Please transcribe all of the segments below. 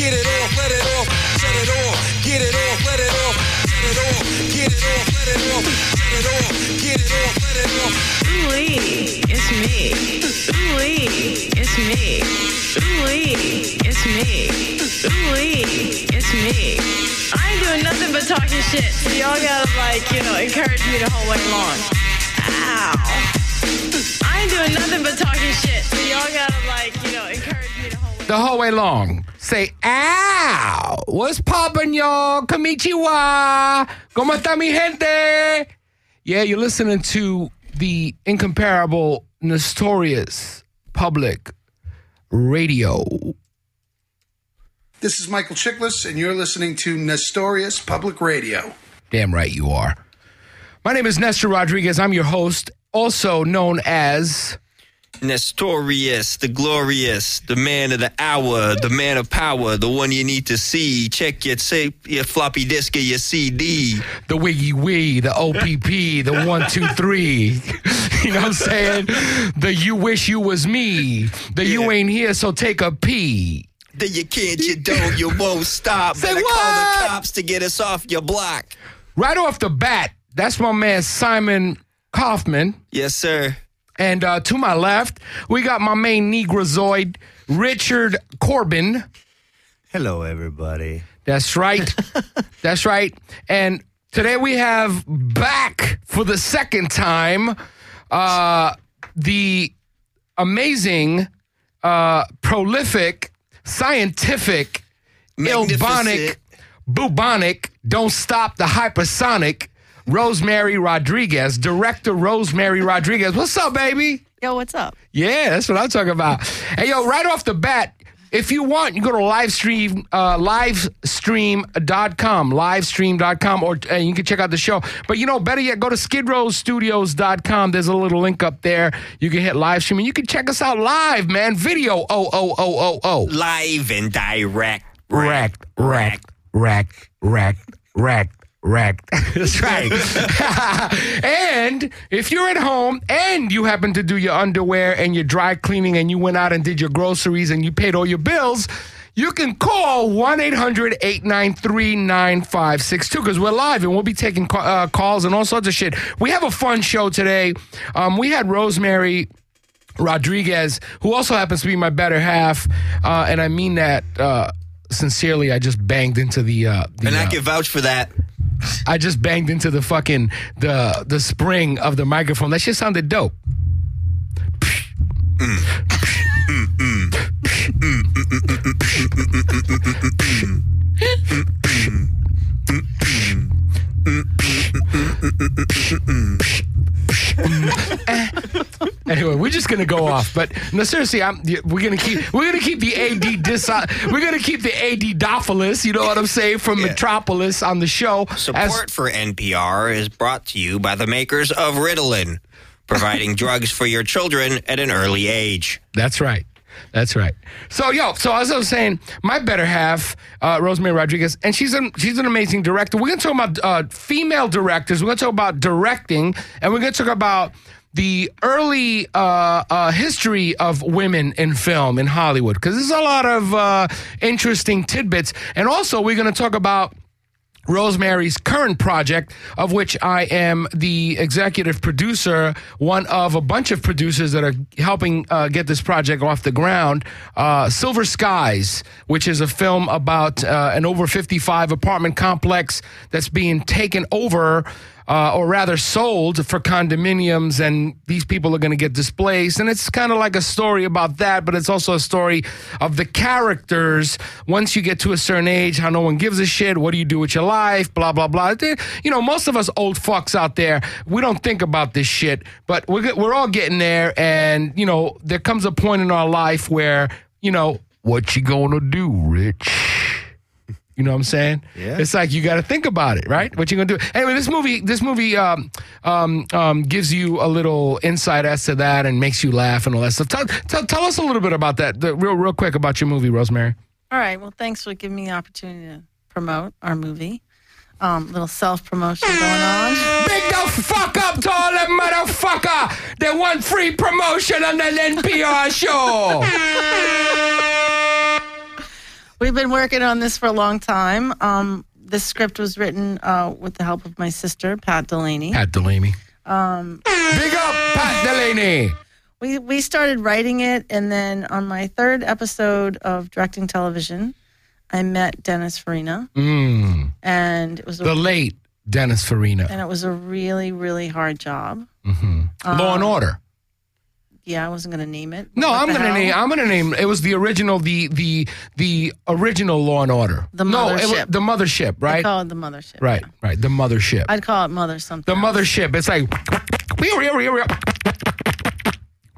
get it off, let it off, shut it off, get it off, let it off, shut it off, get it off, let it off, shut it off, get it off, let it off. Ooh-wee, it's me. Ooh-wee, it's me. Ooh-wee, it's me. Ooh-wee, it's me. I ain't doing nothing but talking shit, so y'all gotta, like, you know, encourage me the whole way long. Ow. I ain't doing nothing but talking shit, so y'all gotta, like, you know, encourage me the whole way The whole way long. Say, ow. What's poppin', y'all? Konnichiwa. ¿Cómo está mi gente? Yeah, you're listening to the incomparable, Nestorius Public Radio. This is Michael Chiklis, and you're listening to Nestorius Public Radio. Damn right you are. My name is Nestor Rodriguez. I'm your host, also known as. Nestorius, the glorious, the man of the hour, the man of power, the one you need to see. Check your tape, your floppy disk, or your CD. the Wiggy Wee, the OPP, the one, two, three. you know what I'm saying? The you wish you was me. The you ain't here, so take a pee. Then you can't, you don't, you won't stop. Say Better call what? the cops to get us off your block. Right off the bat, that's my man Simon Kaufman. Yes, sir. And uh, to my left, we got my main Negrozoid, Richard Corbin. Hello, everybody. That's right. That's right. And today we have back for the second time uh, the amazing, uh, prolific, scientific, ilbonic, bubonic, don't stop the hypersonic. Rosemary Rodriguez, director Rosemary Rodriguez. What's up, baby? Yo, what's up? Yeah, that's what I'm talking about. Hey, yo, right off the bat, if you want, you go to livestream, uh, livestream.com, livestream.com, or and you can check out the show. But you know, better yet, go to skidrowstudios.com. There's a little link up there. You can hit live stream and you can check us out live, man. Video, oh, oh, oh, oh, oh. Live and direct. Racked, racked, racked, racked, racked. Racked. That's right. and if you're at home and you happen to do your underwear and your dry cleaning and you went out and did your groceries and you paid all your bills, you can call 1 800 893 9562 because we're live and we'll be taking uh, calls and all sorts of shit. We have a fun show today. Um, we had Rosemary. Rodriguez, who also happens to be my better half, uh, and I mean that uh, sincerely. I just banged into the, uh, the And I uh, can vouch for that. I just banged into the fucking the the spring of the microphone. That shit sounded dope. Anyway, we're just gonna go off, but no, seriously, I'm, we're gonna keep we're gonna keep the AD dis we're gonna keep the AD Dophilus, you know what I'm saying, from Metropolis on the show. as- Support for NPR is brought to you by the makers of Ritalin, providing drugs for your children at an early age. That's right. That's right. So yo, so as I was saying, my better half, uh, Rosemary Rodriguez, and she's an she's an amazing director. We're gonna talk about uh, female directors. We're gonna talk about directing, and we're gonna talk about the early uh, uh, history of women in film in Hollywood because there's a lot of uh, interesting tidbits, and also we're gonna talk about. Rosemary's current project, of which I am the executive producer, one of a bunch of producers that are helping uh, get this project off the ground. Uh, Silver Skies, which is a film about uh, an over 55 apartment complex that's being taken over. Uh, or rather sold for condominiums, and these people are going to get displaced. And it's kind of like a story about that, but it's also a story of the characters once you get to a certain age, how no one gives a shit. What do you do with your life? Blah, blah, blah. You know, most of us old fucks out there, we don't think about this shit, but we're, we're all getting there. And, you know, there comes a point in our life where, you know, what you gonna do, Rich? You know what I'm saying? Yeah. It's like you got to think about it, right? What you gonna do? Anyway, this movie, this movie, um, um, um, gives you a little insight as to that and makes you laugh and all that stuff. Tell, tell, tell us a little bit about that, the, real, real quick about your movie, Rosemary. All right. Well, thanks for giving me the opportunity to promote our movie. Um, little self promotion going on. Big the fuck up to all that motherfucker that want free promotion on the NPR show. We've been working on this for a long time. Um, this script was written uh, with the help of my sister, Pat Delaney. Pat Delaney. Um, Big up, Pat Delaney. We we started writing it, and then on my third episode of directing television, I met Dennis Farina, Mm, and it was a, the late Dennis Farina. and it was a really really hard job. Law and Order. Yeah, I wasn't going to name it. No, What I'm gonna hell? name. I'm gonna name. It was the original, the the the original Law and Order. The No, it, mothership. the mothership, I right? call it the mothership. right, right. The mothership. I'd call it mother something. the mothership. It's like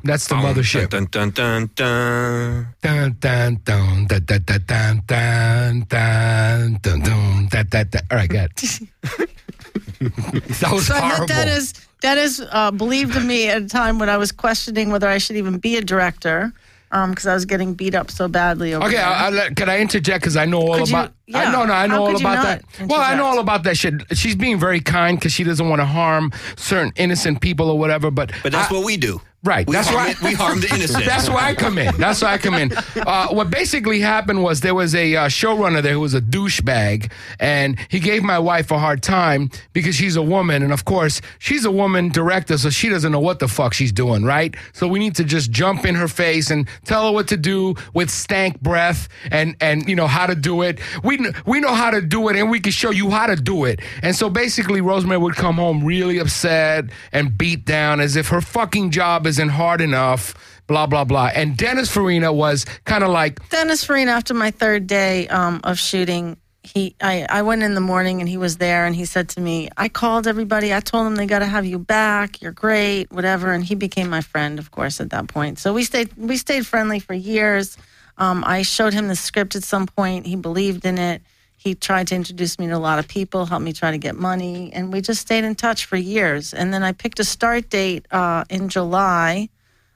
that's the mothership. Dun, dun, dun, dun. Dun, dun, dun, dun dun dun dun, dun, dun, dun, dun, da, da, da. All right, got it. that was so I horrible. meant that as Dennis uh, believed in me at a time when I was questioning whether I should even be a director because I was getting beat up so badly over Okay, there. I, I, let- can I interject? Because I know all Could you- about. I yeah. know, no, I know How all about not that. Well, I know all about that shit. She's being very kind because she doesn't want to harm certain innocent people or whatever. But But that's I- what we do. Right. We that's why we harm the innocent. That's why I come in. That's why I come in. Uh, what basically happened was there was a uh, showrunner there who was a douchebag, and he gave my wife a hard time because she's a woman, and of course she's a woman director, so she doesn't know what the fuck she's doing, right? So we need to just jump in her face and tell her what to do with stank breath and and you know how to do it. We we know how to do it, and we can show you how to do it. And so basically, Rosemary would come home really upset and beat down as if her fucking job isn't hard enough. Blah blah blah. And Dennis Farina was kind of like, Dennis Farina, after my third day um, of shooting, he I, I went in the morning and he was there and he said to me, I called everybody. I told them they got to have you back. You're great, whatever. And he became my friend, of course, at that point. So we stayed we stayed friendly for years. Um, I showed him the script at some point. He believed in it. He tried to introduce me to a lot of people, helped me try to get money, and we just stayed in touch for years. And then I picked a start date uh, in July,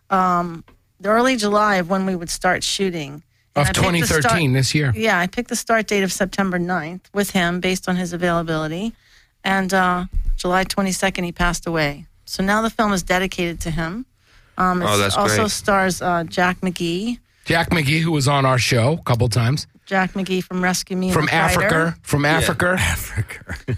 um, the early July of when we would start shooting. And of I picked the start- 2013 this year. yeah, I picked the start date of September 9th with him based on his availability. And uh, July 22nd, he passed away. So now the film is dedicated to him. Um, Oh, it's that's also great. stars uh, Jack McGee. Jack McGee, who was on our show a couple times Jack McGee from Rescue Me and from the Fighter, Africa, from Africa.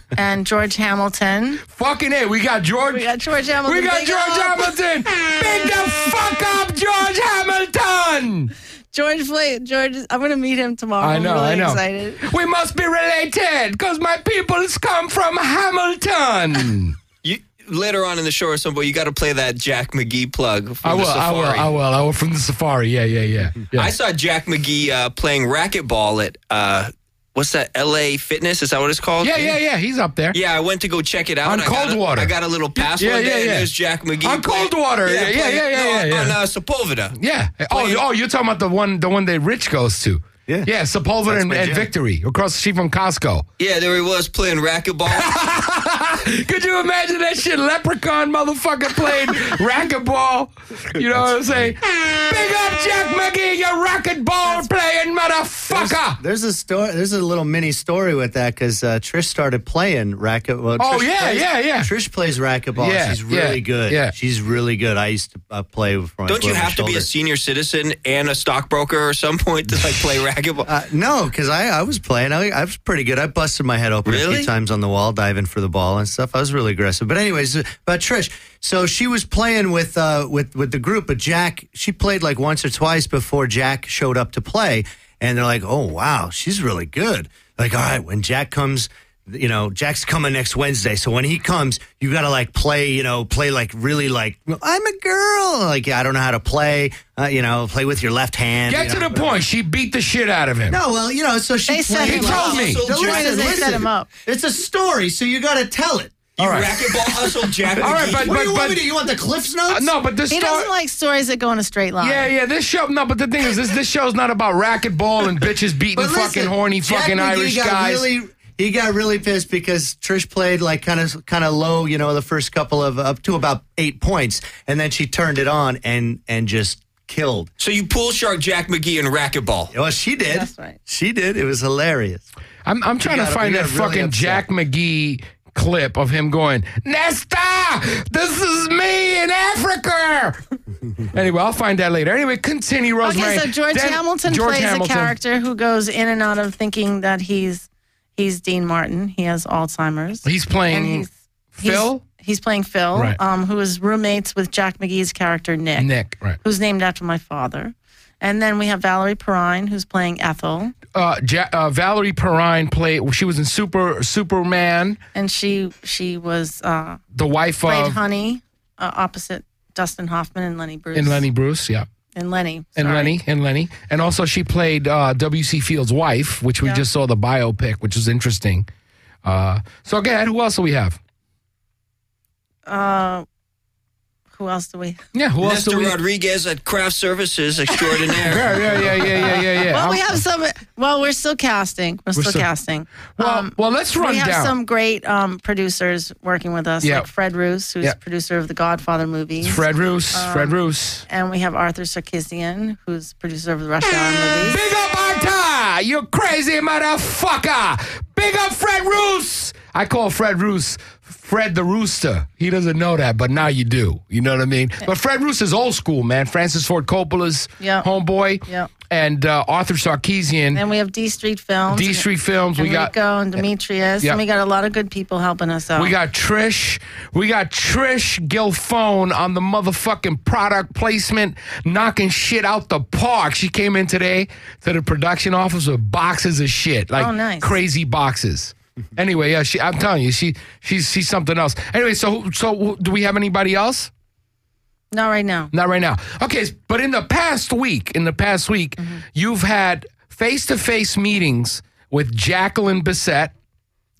and George Hamilton. Fucking it, we got George. We got George Hamilton. We got Big George up. Hamilton. Big the fuck up, George Hamilton. George Flay. George. I'm going to meet him tomorrow. I know, I'm really I know. Excited. We must be related because my peoples come from Hamilton. You, later on in the show or some point, you got to play that Jack McGee plug from I will, the I will, I will, I will. From the safari, yeah, yeah, yeah. yeah. I saw Jack McGee uh, playing racquetball at uh, what's that? L.A. Fitness? Is that what it's called? yeah, yeah, yeah. He's up there. Yeah, I went to go check it out. On I got a- Coldwater. I got a little pass Yeah, one day, yeah, and yeah. there's Jack McGee. On playing- Coldwater. Yeah, yeah, playing- yeah, yeah, no, yeah, yeah. On uh, Sepulveda. Yeah. Oh, Playing- oh, you're talking about the one, the one that Rich goes to. Yeah. Yeah, Sepulveda and, and. Victory across the street from Costco. Yeah, there he was playing racquetball. Could you imagine that shit? Leprechaun motherfucker playing racquetball. You know what I'm saying? Big up Jack McGee, you racquetball playing motherfucker. There's a story. There's a little mini story with that because uh, Trish started playing racket. Well, Oh, Trish yeah, plays- yeah, yeah. Trish plays racquetball. Yeah, She's really yeah, good. yeah. she's really good. I used to uh, play with. my- Don't you have to be a senior citizen and a stockbroker or some point to like play racquetball? Uh, no, because I, I was playing. I, I was pretty good. I busted my head open a few times on the wall, diving for the ball and stuff. I was really aggressive. But anyways, about Trish. So she was playing with uh, with with the group, but Jack she played like once or twice before Jack showed up to play, and they're like, "Oh wow, she's really good." Like, all right, when Jack comes. You know, Jack's coming next Wednesday. So when he comes, you got to like play, you know, play like really like, I'm a girl. Like, I don't know how to play, uh, you know, play with your left hand. Get you to know. the point. She beat the shit out of him. No, well, you know, so she They set played- him up. Told me. So The point is they set him up. It's a story, so you got to tell it. You All right. racquetball hustle Jack All right, McGee. but- What do you want me to? You want the Cliffs notes? Uh, no, but this He story. doesn't like stories that go in a straight line. yeah, yeah. This show. No, but the thing is, this this show's not about racquetball and bitches beating But listen, fucking horny Jack fucking McGee Irish got guys. Really, he got really pissed because Trish played like kind of kind of low, you know, the first couple of up to about eight points, and then she turned it on and and just killed. So you pull shark Jack McGee in racquetball. Well, she did. That's right. She did. It was hilarious. I'm I'm trying to gotta- find that really fucking upset. Jack McGee clip of him going Nesta This is me in Africa. anyway, I'll find that later. Anyway, continue, Rosemary. Okay, so George Then- Hamilton George plays Hamilton. a character who goes in and out of thinking that he's he's Dean Martin. He has Alzheimer's. He's playing he's Phil? He's, he's playing Phil, Right. um, who is roommates with Jack McGee's character Nick, Nick, right. who's named after my father. And then we have Valerie Perrine, who's playing Ethel, Uh, ja- uh, Valerie Perrine played. She was in Super Superman, and she she was uh, the wife played of Honey uh, opposite Dustin Hoffman and Lenny Bruce. and Lenny Bruce. Yeah. And Lenny. and. Lenny and Lenny, and also she played uh, W.C. Fields' wife, which we Yeah. just saw the biopic, which was interesting. Uh, so again, who else do we have? Uh, who else do we? Yeah, who else Mr. do we? Rodriguez at Craft Services Extraordinaire. Yeah, yeah, yeah, yeah, yeah, yeah, yeah. Well, we I'm- have some. Well, we're still casting. We're, still, still- casting. well, well, let's run we have down. some great um, producers working with us, Yeah. like Fred Roos, who's Yeah. producer of the Godfather movies. Fred Roos, Um, Fred Roos. And we have Arthur Sarkissian, who's producer of the Rush Hour movies. Big up Arta, you crazy motherfucker! Big up Fred Roos. I call Fred Roos Fred the Rooster. He doesn't know that, but now you do. You know what I mean? But Fred Roos is old school, man. Francis Ford Coppola's Yeah. homeboy. Yeah. And uh, Arthur Sarkissian. And we have D Street Films. D Street Films. We got and Demetrius. Yeah. And we got a lot of good people helping us out. we got Trish. We got Trish Gilfone on the motherfucking product placement, knocking shit out the park. She came in today to the production office with boxes of shit, like Oh, nice. crazy boxes. Anyway, yeah, she, I'm telling you, she she's she's something else. Anyway, so so do we have anybody else? Not right now. Not right now. Okay, but in the past week, in the past week, Mm-hmm. you've had face to face meetings with Jacqueline Bisset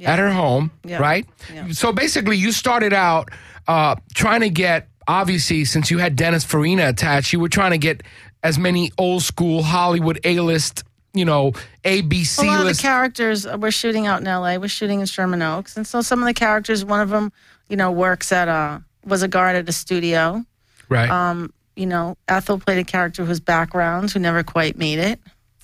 at her home, Yeah. right? Yeah. So basically, you started out uh, trying to get, obviously, since you had Dennis Farina attached, you were trying to get as many old school Hollywood A list, you know, ABC a lot of the characters uh, we're shooting out in LA. We're shooting in Sherman Oaks, and so some of the characters, one of them, you know, works at a was a guard at a studio. right. Um, you know, Ethel played a character whose background who never quite made it.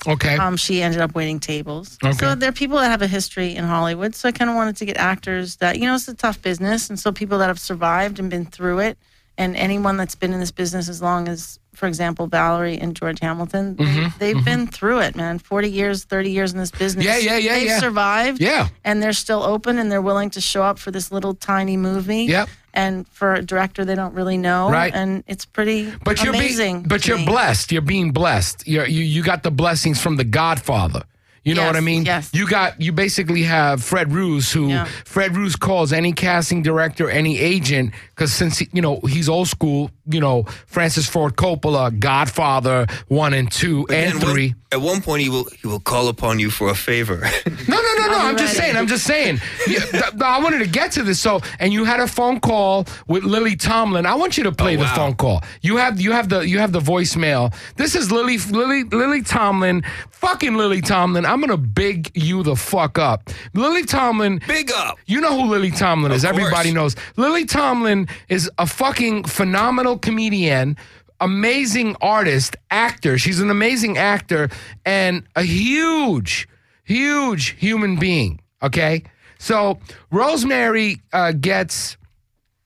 okay. Um, she ended up waiting tables. Okay. So there are people that have a history in Hollywood. So I kind of wanted to get actors that you know it's a tough business, and so people that have survived and been through it, and anyone that's been in this business as long as, for example, Valerie and George Hamilton, they, they've been through it, man. Forty years, thirty years in this business. Mm-hmm. Yeah, yeah, yeah, They've yeah. survived. Yeah. And they're still open, and they're willing to show up for this little tiny movie. Yep. And for a director they don't really know. Right. And it's pretty But you're amazing. but you're me. blessed. You're being blessed. You're, you you got the blessings from the Godfather. You know Yes, what I mean? yes. You got you basically have Fred Roos, who Yeah. Fred Roos calls any casting director, any agent, because since he, you know he's old school. You know Francis Ford Coppola, Godfather one and two and And one- three. at one point, he will he will call upon you for a favor. No, no, no, no. I'm I'm just saying. I'm just saying. Yeah, th- th- I wanted to get to this. So, and you had a phone call with Lily Tomlin. I want you to play Oh, the phone call. You have you have the you have the voicemail. This is Lily Lily Lily Tomlin. Fucking Lily Tomlin. I'm gonna big you the fuck up. Lily Tomlin. Big up. You know who Lily Tomlin is. Of. Everybody knows. Lily Tomlin is a fucking phenomenal comedian, amazing artist, actor. She's an amazing actor and a huge, huge human being. Okay. So Rosemary uh, gets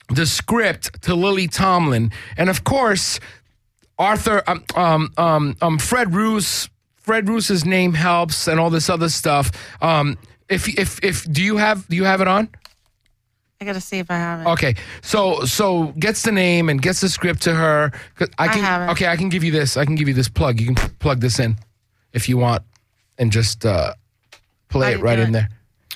the script to Lily Tomlin. And of course, Arthur, um, um, um, um, Fred Roos, Fred Roos's name helps and all this other stuff. Um, if, if, if, do you have, do you have it on? I got to see if I have it. Okay, so so gets the name and gets the script to her. I can. have it. Okay, I can give you this. I can give you this plug. You can plug this in if you want, and just uh, play it right in it? there.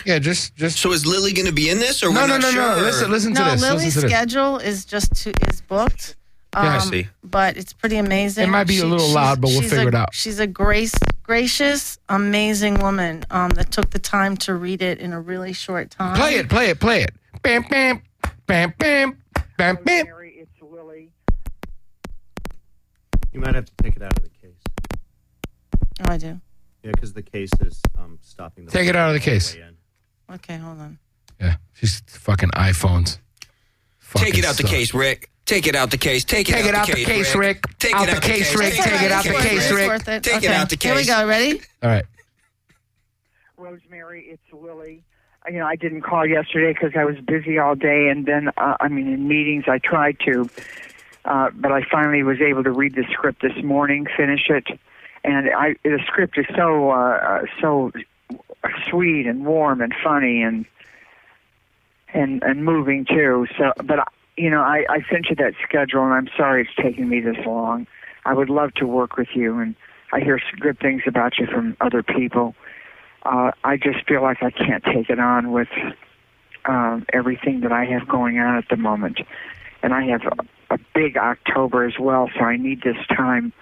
Yeah, just just. So is Lily going to be in this, or no, we're no, not no, sure? no. Listen, listen to No, this. Lily's listen to this. schedule is just to, is booked. Um, Yeah, I see. But it's pretty amazing. It might be a little she's- loud, but we'll she's figure a- it out. She's a grace, gracious, amazing woman um, that took the time to read it in a really short time. Play it, play it, play it. Bam, bam, bam, bam, bam, bam. Mary, it's Willie. You might have to take it out of the case. Oh, I do. Yeah, because the case is um, stopping the. Take it out of the case. way in. Okay, hold on. Yeah, she's fucking iPhones. Take it out the case, Rick. Take it out the case. Take it out the case. Take it out out the case, Rick. Take it Out it the out case, Rick. Take it right, out it's the worth case, it, it's Rick. worth it. Take it Okay, out the case. Here we case. go. Ready? All right. Rosemary, it's Willie. You know, I didn't call yesterday because I was busy all day, and then uh, I mean, in meetings I tried to, uh, but I finally was able to read the script this morning, finish it, and I the script is so uh, uh, so sweet and warm and funny and and and moving too. So, but you know, I I sent you that schedule, and I'm sorry it's taking me this long. I would love to work with you, and I hear good things about you from other people. Uh, I just feel like I can't take it on with um, everything that I have going on at the moment, and I have a, a big October as well, so I need this time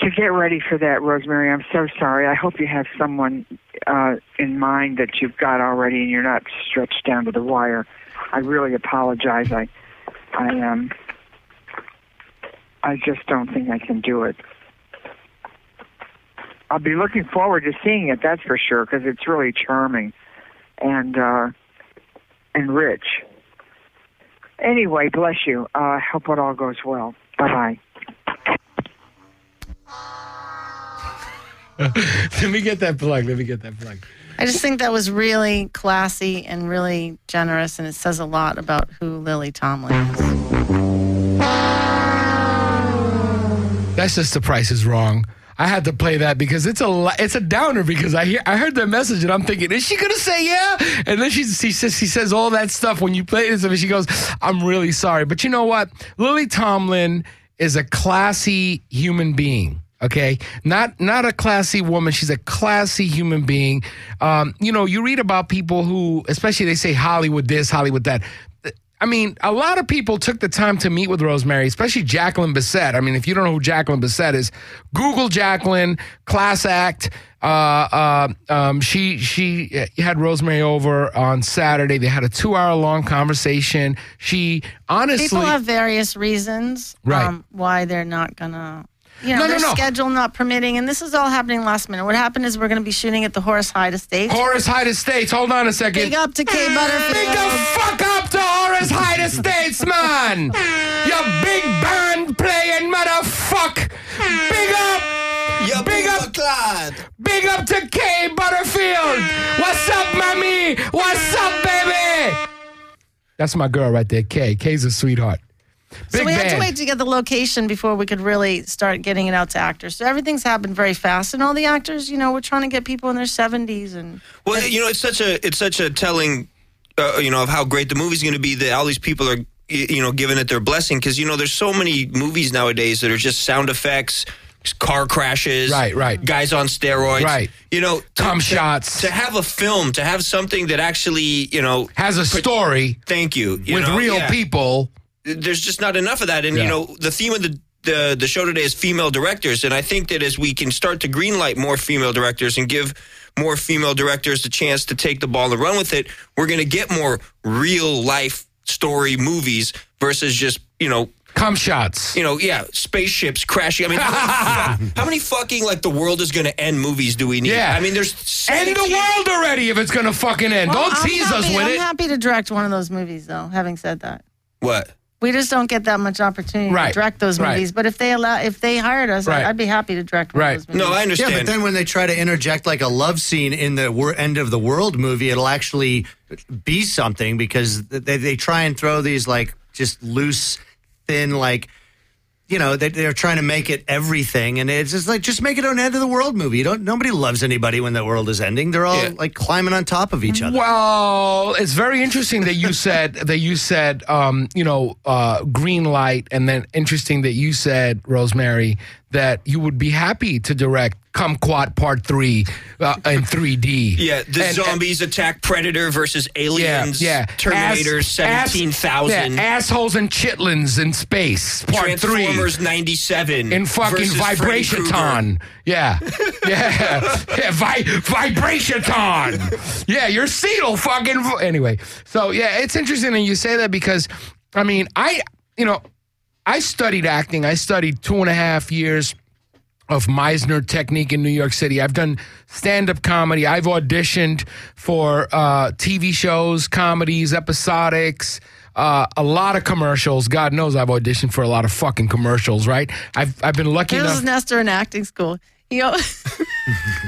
to get ready for that, Rosemary. I'm so sorry. I hope you have someone uh, in mind that you've got already, and you're not stretched down to the wire. I really apologize. I, I um, I just don't think I can do it. I'll be looking forward to seeing it. That's for sure, because it's really charming, and uh, and rich. Anyway, bless you. Uh, hope it all goes well. Bye bye. Let me get that plug. Let me get that plug. I just think that was really classy and really generous, and it says a lot about who Lily Tomlin is. That's just the price is wrong. I had to play that because it's a it's a downer because I hear I heard that message and I'm thinking is she gonna say yeah? And then she she says she says all that stuff when you play this and she goes I'm really sorry. But you know what? Lily Tomlin is a classy human being okay? Not not a classy woman. She's a classy human being. Um, you know you read about people who especially they say Hollywood this Hollywood that I mean, a lot of people took the time to meet with Rosemary, especially Jacqueline Bisset. I mean, if you don't know who Jacqueline Bisset is, Google Jacqueline, class act. Uh, uh, um, she she had Rosemary over on Saturday. They had a two hour long conversation. She honestly, People have various reasons Right. um, why they're not gonna. You know, No, no, their no. schedule not permitting, and this is all happening last minute. What happened is we're going to be shooting at the Horace Heidt Estate. Horace Heidt Estates. Hold on a second. Big up to Kay Butterfield. Big the fuck up to Horace Heidt Estates, man! You big band playing motherfuck! Big up! big up! Big up to Kay Butterfield! What's up, mommy? What's up, baby? That's my girl right there, Kay. Kay's a sweetheart. Big so we had to wait to get the location before we could really start getting it out to actors. So everything's happened very fast, and all the actors, you know, we're trying to get people in their seventies and Well, you know, it's such a it's such a telling, uh, you know, of how great the movie's going to be that all these people are, you know, giving it their blessing because you know there's so many movies nowadays that are just sound effects, car crashes, Right, right. guys on steroids, Right. You know, Cum to, shots. To have a film, to have something that actually, you know, Has a story thank you, you with know, real yeah. people. There's just not enough of that, and Yeah. you know, the theme of the. The, the show today is female directors, and I think that as we can start to greenlight more female directors and give more female directors the chance to take the ball and run with it, we're going to get more real life story movies versus just you know Cum shots. you know yeah spaceships crashing. I mean, how many, how many fucking like the world is going to end movies do we need? Yeah. I mean, there's End the 17 world already if it's gonna fucking end. Well, Don't I'm tease us happy- with I'm it. happy to direct one of those movies, though. Having said that, What? We just don't get that much opportunity Right, to direct those right. movies. But if they allow, if they hired us, Right. I- I'd be happy to direct one Right. of those movies. No, I understand. Yeah, but then when they try to interject like a love scene in the wor- end of the world movie, it'll actually be something because they, they try and throw these like just loose, thin, like, you know, they, they're trying to make it everything. And it's just like, just make it an end of the world movie. You don't, nobody loves anybody when the world is ending. They're all Yeah. like climbing on top of each other. Well, it's very interesting that you said that you said um, you know uh, green light, and then interesting that you said Rosemary that you would be happy to direct Kumquat Part Three uh, in 3D. Yeah, the And- zombies attack Predator versus aliens. yeah. Terminator Ass- seventeen thousand. Yeah, assholes and chitlins in space. Part three. Transformers ninety seven. in fucking Vibrationton. Yeah. Yeah. yeah. Vi- Vibrationton. Yeah, your seat'll fucking. vo- Anyway, so yeah, it's interesting that you say that because, I mean, I, you know, I studied acting. I studied two and a half years of Meisner technique in New York City. I've done stand up comedy. I've auditioned for uh, TV shows, comedies, episodics, uh, a lot of commercials. God knows I've auditioned for a lot of fucking commercials, right? I've, I've been lucky This enough. is Nestor in acting school. He, al-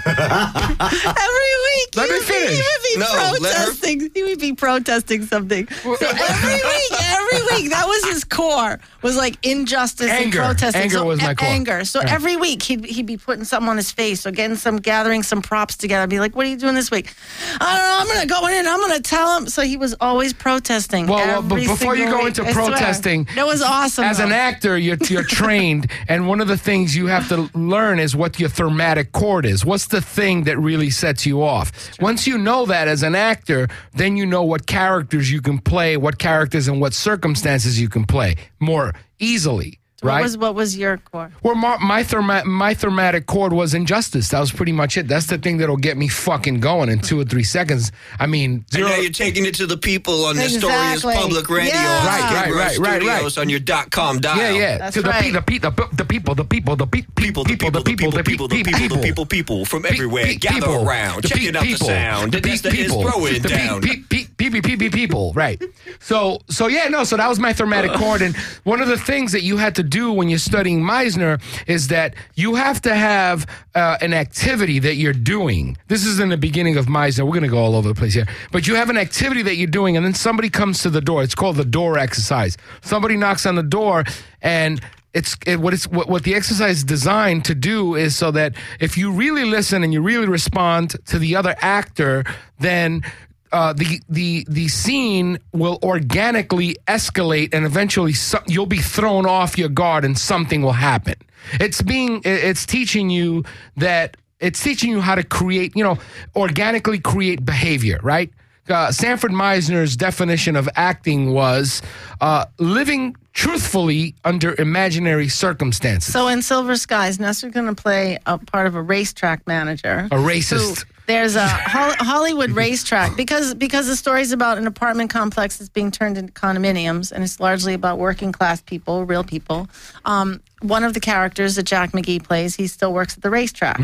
every week, Let he me would be- He would be No, let her- protesting. He would be protesting something. So every week, every week, that was his core. Was like injustice Anger. and protesting. Anger so, was my a- core. Anger. So Right. every week he'd he'd be putting something on his face or getting some gathering some props together. And be like, "What are you doing this week?" I don't know. I'm gonna go in. I'm gonna tell him. So he was always protesting. Well, well, but before you go week. into I swear. protesting, that was awesome. As an actor, you're, you're trained, and one of the things you have to learn is what your thermatic chord is. What's the thing that really sets you off? Once you know that as an actor, then you know what characters you can play, what characters and what circumstances you can play more easily. What was what was your core? Well, my my, therma- my thermatic chord was injustice. That was pretty much it. That's the thing that'll get me fucking going in two or three seconds. I mean, And now you're taking it to the people on Nestorius Exactly. Public Radio. Yeah. on Right, right, right, right, right. On your dot com dial. yeah, yeah. That's to the, right. pe- the, pe- the, pe- the people, the people, the pe- People, the people, the people, the people, the people, the people, people from Pe- everywhere pe- gather people. around, The checking pe- out the people. sound. The The pe- Nesta is people. throwing The pe- down. pe- pe- pe- pe- pe- people, right? So, so yeah, no. So that was my thermatic chord, and one of the things that you had to do when you're studying Meisner is that you have to have uh, an activity that you're doing. This is in the beginning of Meisner. We're going to go all over the place here, but you have an activity that you're doing, and then somebody comes to the door. It's called the door exercise. Somebody knocks on the door, and it's it, what it's what, what the exercise is designed to do is so that if you really listen and you really respond to the other actor, then uh, the the the scene will organically escalate, and eventually so, you'll be thrown off your guard, and something will happen. It's being it's teaching you that it's teaching you how to create, you know, organically create behavior, right? Uh, Sanford Meisner's definition of acting was uh, living truthfully under imaginary circumstances. So in Silver Skies, Nestor's going to play a part of a racetrack manager. A racist. There's a Hollywood racetrack because because the story's about an apartment complex that's being turned into condominiums, and it's largely about working class people, real people. Um, one of the characters that Jack McGee plays, he still works at the racetrack.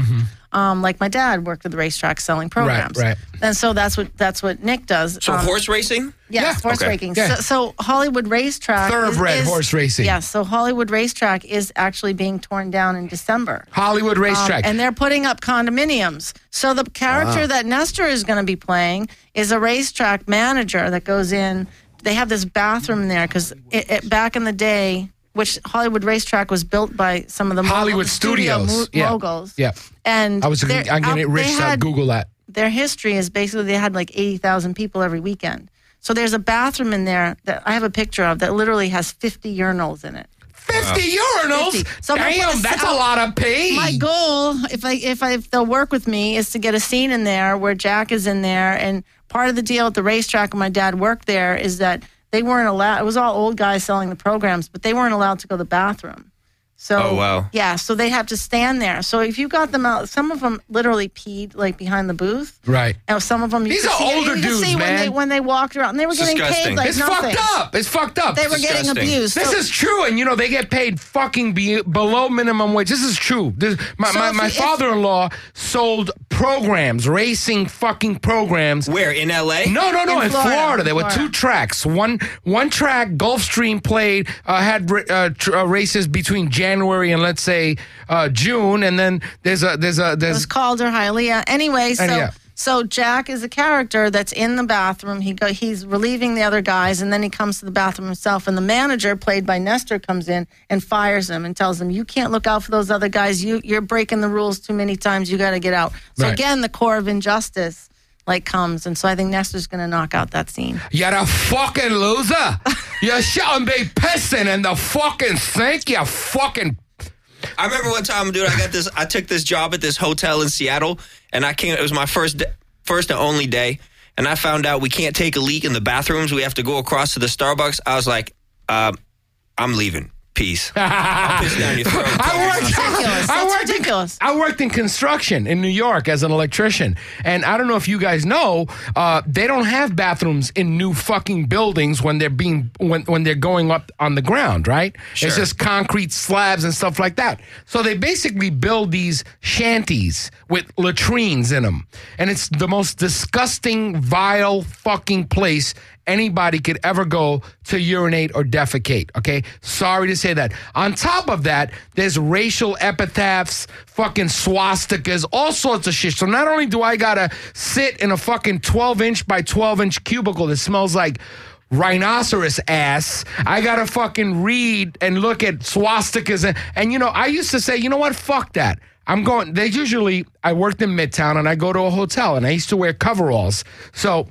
Um, like my dad worked at the racetrack selling programs. right. And so that's what that's what Nick does. So Um, horse racing? Yes, Yeah. horse Okay. racing. Yeah. So, so Hollywood Racetrack, Thoroughbred is- horse racing. Yes, so Hollywood Racetrack is actually being torn down in December. Hollywood Um, racetrack. and they're putting up condominiums. So the character that Nestor is going to be playing is a racetrack manager that goes in. They have this bathroom there because it, it, back in the day, which Hollywood Racetrack was built by some of the Hollywood studio Studios. mo- Yeah. moguls. Yeah. And I was they're I'm getting out- it rich. they I had- Google that. their history is basically they had like 80,000 people every weekend. So there's a bathroom in there that I have a picture of that literally has 50 urinals in it. 50 urinals? 50. So I'm gonna put Damn, a that's a lot of pee. My goal, if I if I if they'll work with me, is to get a scene in there where Jack is in there, and part of the deal at the racetrack when my dad worked there is that they weren't allowed. It was all old guys selling the programs, but they weren't allowed to go to the bathroom. So Oh, wow. yeah, so they have to stand there. So if you got them out, some of them literally peed like behind the booth. Right. And some of them, you These could are see, older you could dudes, see when they when they walked around, and they were getting Disgusting. paid like It's nothing. fucked up. It's fucked up. They were getting Disgusting. abused. This So- is true, and you know they get paid fucking be, below minimum wage. This is true. This, my So my, my father-in-law sold programs, racing fucking programs. Where in L.A.? No, no, no. In, In Florida, Florida, there were Florida. two tracks. One one track, Gulfstream played uh, had uh, tr- uh, races between January and let's say uh, June, and then there's a there's a It there's was Calder Hialeah. Anyway, so yeah. so Jack is a character that's in the bathroom. He go he's relieving the other guys, and then he comes to the bathroom himself. And the manager, played by Nestor, comes in and fires him and tells him, "You can't look out for those other guys. You you're breaking the rules too many times. You got to get out." So Right. again, the core of injustice like comes, and so I think Nestor's going to knock out that scene. You're a fucking loser. you shouldn't be pissing in the fucking sink. You fucking. I remember one time, dude. I got this. I took this job at this hotel in Seattle, and I came. It was my first, day, first and only day, and I found out we can't take a leak in the bathrooms. We have to go across to the Starbucks. I was like, um, I'm leaving. Peace. I'll piss down your throat. I worked, ridiculous. I That's worked in- I worked in construction in New York as an electrician, and I don't know if you guys know, uh, they don't have bathrooms in new fucking buildings when they're being when when they're going up on the ground, right? It's just concrete slabs and stuff like that. So they basically build these shanties with latrines in them, and it's the most disgusting, vile fucking place anybody could ever go to urinate or defecate. Okay, sorry to say that. On top of that, there's racial epitaphs, fucking swastikas, all sorts of shit. So not only do I gotta sit in a fucking 12 inch by 12 inch cubicle that smells like rhinoceros ass. I gotta fucking read and look at swastikas and, and you know, I used to say, you know what, fuck that. I'm going. They usually. I worked in Midtown and I go to a hotel and I used to wear coveralls. So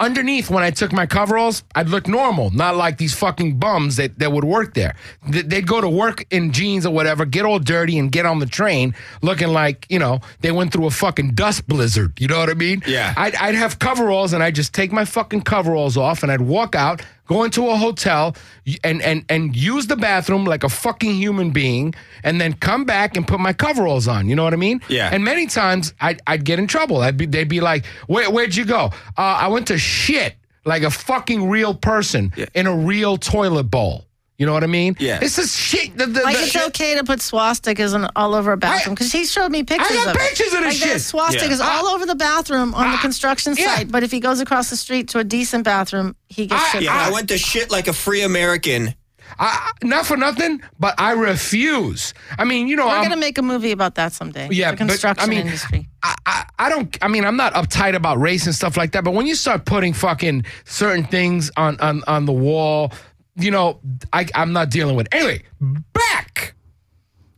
underneath, when I took my coveralls, I'd look normal, not like these fucking bums that, that would work there. They'd go to work in jeans or whatever, get all dirty and get on the train looking like, you know, they went through a fucking dust blizzard. You know what I mean? Yeah. I'd, I'd have coveralls and I'd just take my fucking coveralls off and I'd walk out, go into a hotel and, and, and use the bathroom like a fucking human being and then come back and put my coveralls on. You know what I mean? Yeah. And many times I'd, I'd get in trouble. I'd be, they'd be like, Where, where'd you go? Uh, I went to shit like a fucking real person in a real toilet bowl. You know what I mean? Yeah. This is shit. The, the, Like the- it's okay to put swastikas in, all over a bathroom because he showed me pictures I got of it. pictures of this like shit. There's swastikas Yeah. all over the bathroom on the construction yeah. site, but if he goes across the street to a decent bathroom, he gets I- shit. Yeah, I went to shit like a free American. I, not for nothing, but I refuse. I mean, you know, We're I'm, gonna make a movie about that someday. Yeah, the but, I construction mean, industry. I, I, I don't. I mean, I'm not uptight about race and stuff like that. But when you start putting fucking certain things on on on the wall, you know, I, I'm not dealing with. Anyway, back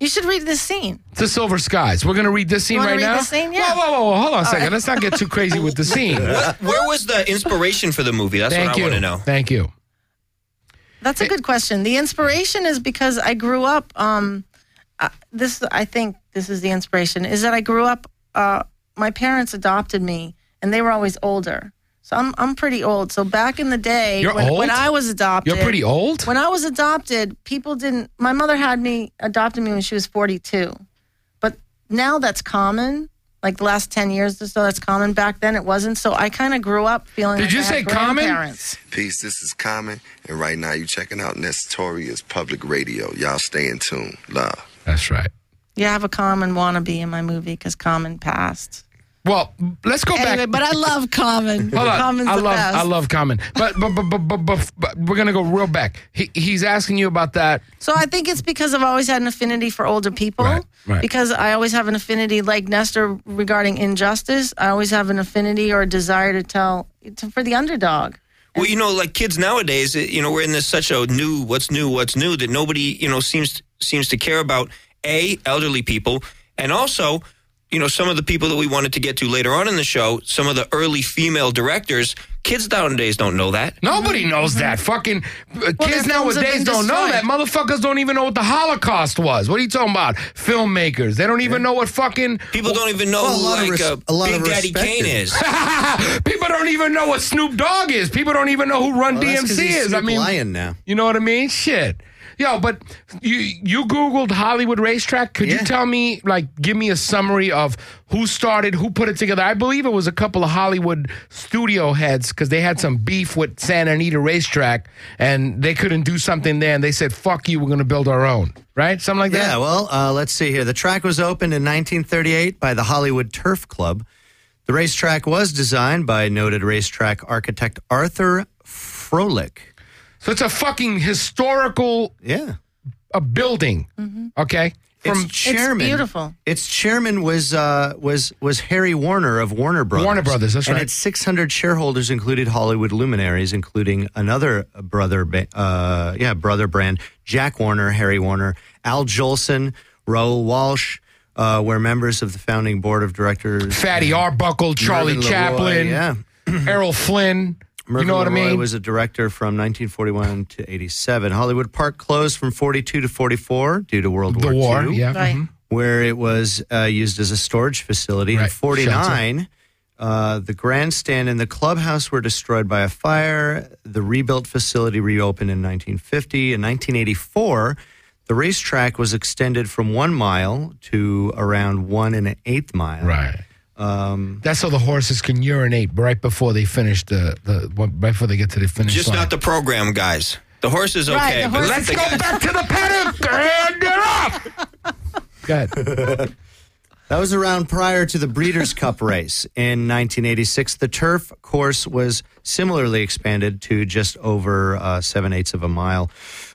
You should read this scene. to Silver Skies. We're gonna read this scene wanna right read now. the scene? Yeah. Whoa, whoa, whoa, whoa! Hold on a second. right. Let's not get too crazy with the scene. Where was the inspiration for the movie? That's Thank what I you. want to know. Thank you. That's a good question. The inspiration is because I grew up. Um, uh, this I think this is the inspiration is that I grew up. Uh, my parents adopted me, and they were always older. So I'm I'm pretty old. So back in the day, You're when, old? when I was adopted, You're pretty old. When I was adopted, people didn't. My mother had me adopted me when she was 42, but now that's common. Like the last 10 years or so, that's common. Back then, it wasn't. So I kind of grew up feeling. Did like you I say had common? grandparents. Peace, this is Common, and right now you're checking out Nestorius Public Radio. Y'all stay in tune. Love. That's right. Yeah, I have a common wannabe in my movie because common passed. Well, let's go Anyway, back. but I love common. Hold on. Common's I the love best. I love Common. But but, but but but but but we're gonna go real back. He, he's asking you about that. So I think it's because I've always had an affinity for older people. Right, right. Because I always have an affinity, like Nestor, regarding injustice. I always have an affinity or a desire to tell to, for the underdog. Well, you know, like kids nowadays, you know, we're in this such a new, what's new, what's new that nobody, you know, seems seems to care about a elderly people, and also, you know, some of the people that we wanted to get to later on in the show, some of the early female directors. Kids nowadays don't know that. Nobody knows that. Fucking uh, kids their films have nowadays been don't know destroyed. that. Motherfuckers don't even know what the Holocaust was. What are you talking about? Filmmakers. They don't even know what fucking People don't even know Well, a who lot of like res- uh, a lot Big of Daddy respect Kane it. is. People don't even know what Snoop Dogg is. People don't even know who Run Well, that's 'cause DMC he's is. I Snoop mean, Lion now. You know what I mean? Shit. Yo, but you you Googled Hollywood racetrack. Could you tell me, like, give me a summary of who started, who put it together? I believe it was a couple of Hollywood studio heads because they had some beef with Santa Anita racetrack and they couldn't do something there and they said, fuck you, we're going to build our own. Right? Something like that. Yeah, well, uh, let's see here. The track was opened in 1938 by the Hollywood Turf Club. The racetrack was designed by noted racetrack architect Arthur Froehlich. So it's a fucking historical Yeah. uh, building. Okay? From its chairman, beautiful. Its chairman was uh, was was Harry Warner of Warner Brothers. Warner Brothers, that's and right. its 600 shareholders included Hollywood luminaries, including another brother, ba- uh, yeah, brother brand, Jack Warner, Harry Warner, Al Jolson, Raoul Walsh. Uh, were members of the founding board of directors. Fatty Arbuckle, Charlie Mervyn LeRoy, Chaplin, yeah. Errol Flynn. Mervyn you know what I mean? was a director from 1941 to 87. Hollywood Park closed from 42 to 44 due to World the War war, II. yeah. Right. mhm. where it was uh, used as a storage facility. In Right, 49, uh, the grandstand and the clubhouse were destroyed by a fire. The rebuilt facility reopened in 1950. In 1984, the racetrack was extended from one mile to around one and an eighth mile. Right. Um, That's so the horses can urinate right before they finish the, the right before they get to the finish Just line. not the program, guys. The horse is okay, Right, the but horse let Let's go guys- back to the paddock and get off. Go ahead. That was around prior to the Breeders' Cup race in 1986. The turf course was similarly expanded to just over uh, seven eighths of a mile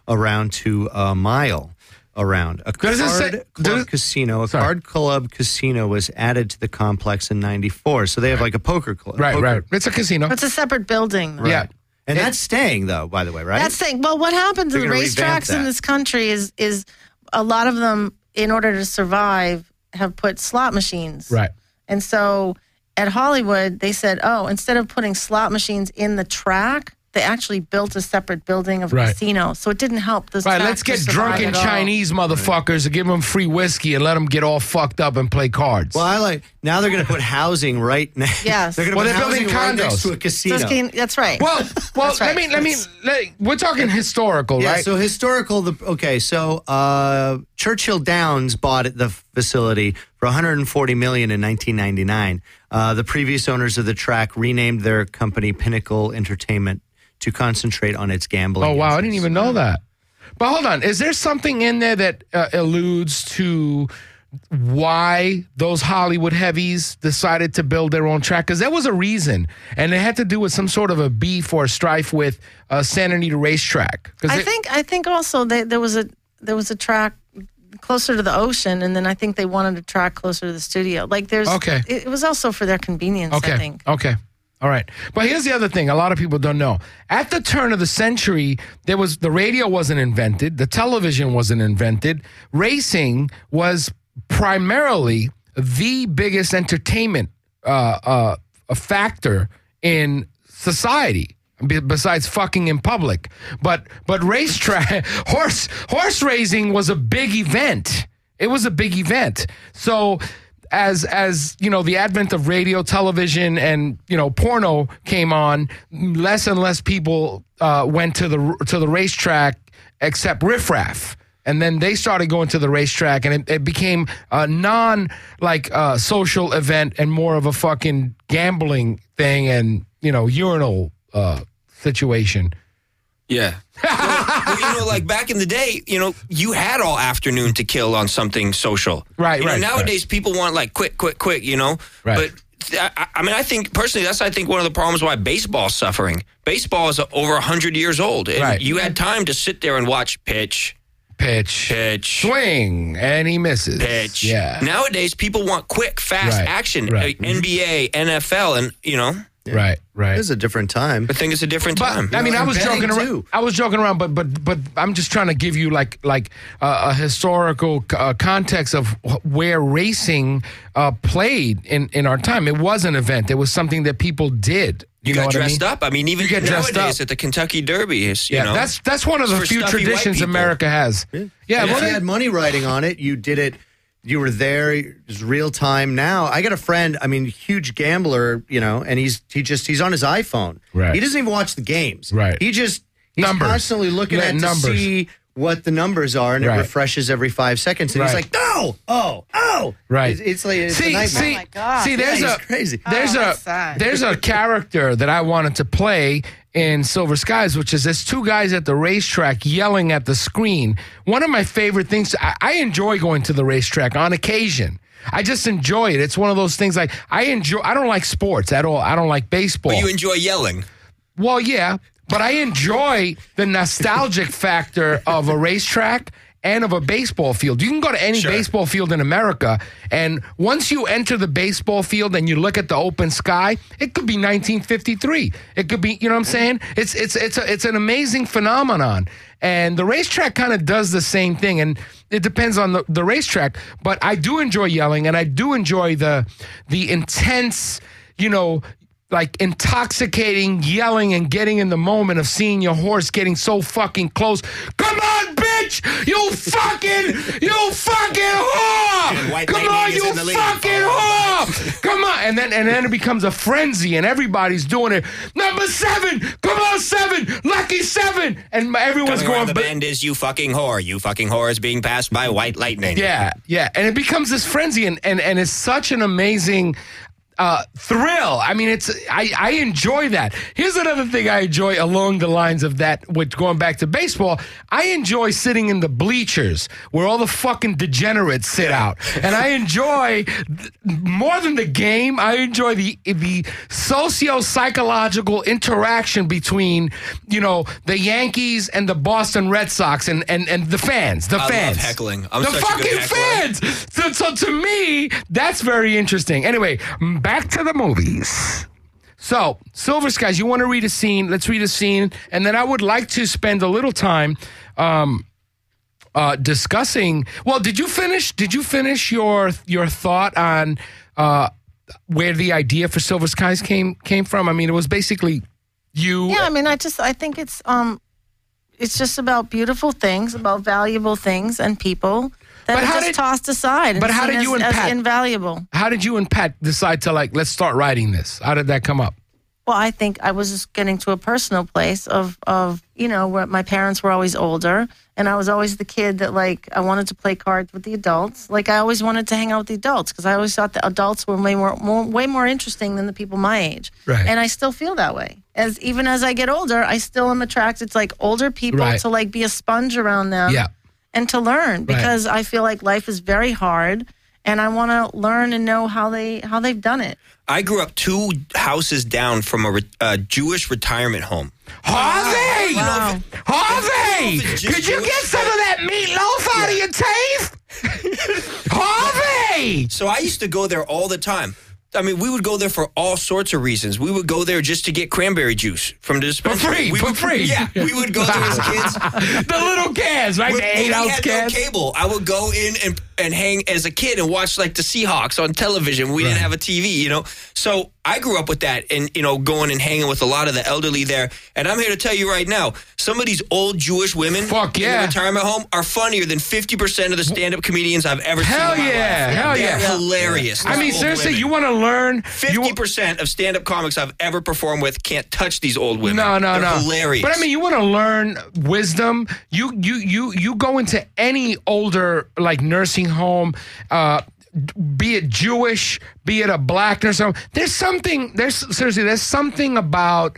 around to a mile around. A card say- club it- casino, a Sorry. card club casino was added to the complex in 94. So they have like a poker club. Right, poker- right. It's a casino. It's a separate building. Yeah. And that's staying though, by the way, right? That's staying. Well, what happens They're in the racetracks in this country is is a lot of them, in order to survive, have put slot machines. Right. And so at Hollywood, they said, oh, instead of putting slot machines in the track, they actually built a separate building of a Right. casino. So it didn't help those. Right, let's get drunken. Chinese motherfuckers and give them free whiskey and let them get all fucked up and play cards. well, I like now they're going to put housing right next. Yes. they're going to Well, put they're building housing right next condos. to a casino. Just kidding. That's right. well, well That's let me let me let, we're talking historical, Yeah, right? so historical. The okay, so uh, Churchill Downs bought the facility for 140 million in 1999. Uh, the previous owners of the track renamed their company Pinnacle Entertainment to concentrate on its gambling. oh wow, I didn't even know that. But hold on, is there something in there that uh, alludes to why those Hollywood heavies decided to build their own track? Because there was a reason, and it had to do with some sort of a beef or a strife with uh, Santa Anita Racetrack. 'Cause I it- think I think also they, there was a there was a track closer to the ocean, and then I think they wanted a track closer to the studio. Like there's Okay. It, it was also for their convenience. Okay. I think. Okay. All right. But here's the other thing a lot of people don't know. At the turn of the century, there was the radio wasn't invented, the television wasn't invented. Racing was primarily the biggest entertainment uh, uh, factor in society besides fucking in public. But but racetrack horse horse racing was a big event. It was a big event. So as as you know the advent of radio television and you know porno came on less and less people uh, went to the to the racetrack except riffraff. And then they started going to the racetrack and it, it became a non like uh, social event and more of a fucking gambling thing and you know urinal uh, situation Yeah. well, well, you know, like back in the day, you know, you had all afternoon to kill on something social. Right, You know, right, Nowadays, people want like quick, quick, quick. You know. Right. But I, I mean, I think personally, that's I think one of the problems why baseball's suffering. Baseball is over hundred years old, and Right. you had time to sit there and watch pitch, pitch pitch, swing and he misses pitch. yeah Nowadays, people want quick, fast Right, action. right. Uh, NBA, NFL, and you know, right right It was a different time. I think it's a different But time. I mean, know, I was betting, joking around. too. I was joking around, but but but I'm just trying to give you like like uh, a historical uh, context of wh- where racing uh, played in in our time. It was an event. It was something that people did. you know got what I dressed mean? up. I mean, even You get dressed up. at the Kentucky Derby, is you Yeah, know, that's that's one of the few traditions. America has. Yeah, Yeah, what if you had money riding on it, you did it. You were there. It was real time. Now I got a friend. I mean, huge gambler. You know, and he's he just he's on his iPhone. Right. He doesn't even watch the games. Right. He just he's Numbers. constantly looking Yeah, at numbers. to see what the numbers are, and Right. it refreshes every five seconds. And he's like, no, oh, oh, Right. It's, it's like it's a see, nightmare. see, Oh my God. see. There's Yeah, a crazy. There's Oh, a sad. there's a character that I wanted to play in Silver Skies, which is there's two guys at the racetrack yelling at the screen. One of my favorite things. I, I enjoy going to the racetrack on occasion. I just enjoy it. It's one of those things like I enjoy. I don't like sports at all. I don't like baseball. but you enjoy yelling. Well, yeah, but I enjoy the nostalgic factor of a racetrack and of a baseball field. You can go to any Sure. baseball field in America, and once you enter the baseball field and you look at the open sky, it could be 1953. It could be, you know what I'm saying? Mm-hmm. It's it's it's a, it's an amazing phenomenon. And the racetrack kind of does the same thing, and it depends on the, the racetrack. But I do enjoy yelling, and I do enjoy the the intense, you know, like intoxicating yelling and getting in the moment of seeing your horse getting so fucking close. Come on, bitch! You fucking, you fucking whore! Come on, you in the lead. fucking whore! Come on, and then and then it becomes a frenzy, and everybody's doing it. Number seven, come on, seven, lucky seven, and everyone's Coming going. the bend is you fucking whore. You fucking whore is being passed by white lightning. Yeah, yeah, and it becomes this frenzy, and and and it's such an amazing. Uh, thrill. I mean, it's I, I enjoy that. Here's another thing I enjoy along the lines of that. With going back to baseball, I enjoy sitting in the bleachers where all the fucking degenerates sit out, and I enjoy more than the game. I enjoy the the socio psychological interaction between you know the Yankees and the Boston Red Sox and and, and the fans. The I fans heckling. I'm the fucking fans. So, so to me, that's very interesting. Anyway, back to the movies. So, Silver Skies, you want to read a scene? Let's read a scene. And then I would like to spend a little time um, uh, discussing. Well, did you finish? Did you finish your your thought on uh, where the idea for Silver Skies came came from? I mean, it was basically you. Yeah, I mean, I just I think it's um, it's just about beautiful things, about valuable things and people But how just did- tossed aside. But how did you as, and Pat- invaluable? How did you and Pat decide to like let's start writing this? How did that come up? Well, I think I was just getting to a personal place of of you know where my parents were always older, and I was always the kid that like I wanted to play cards with the adults. Like I always wanted to hang out with the adults because I always thought the adults were way more, more way more interesting than the people my age. Right. And I still feel that way. As even as I get older, I still am attracted to like older people Right. to like be a sponge around them. Yeah. And to learn because I feel like life is very hard, and I want to learn and know how they how they've done it. I grew up two houses down from a re- uh, Jewish retirement home. Harvey! Wow. Harvey! It's just Could you get some of that meatloaf out of your teeth? Harvey! So I used to go there all the time. I mean, we would go there for all sorts of reasons. We would go there just to get cranberry juice from the dispensary. free, we for would, free. Yeah, we would go there as kids. the little cans, right? When- the eight ounce cans. no cable. I would go in and, and hang as a kid and watch like the Seahawks on television. We didn't have a TV, you know. So I grew up with that, and you know, going and hanging with a lot of the elderly there. And I'm here to tell you right now, some of these old Jewish women Fuck in yeah. the retirement home are funnier than 50 percent of the stand-up comedians I've ever Hell seen. in my yeah, hell They're yeah. hilarious. I mean, seriously, women. you want to learn? Fifty wa- percent of stand-up comics I've ever performed with can't touch these old women. No, no, They're no. Hilarious. But I mean, you want to learn wisdom. You, you, you, you go into any older like nursing home, uh, be it Jewish, be it a black nursing home. There's something. There's seriously. There's something about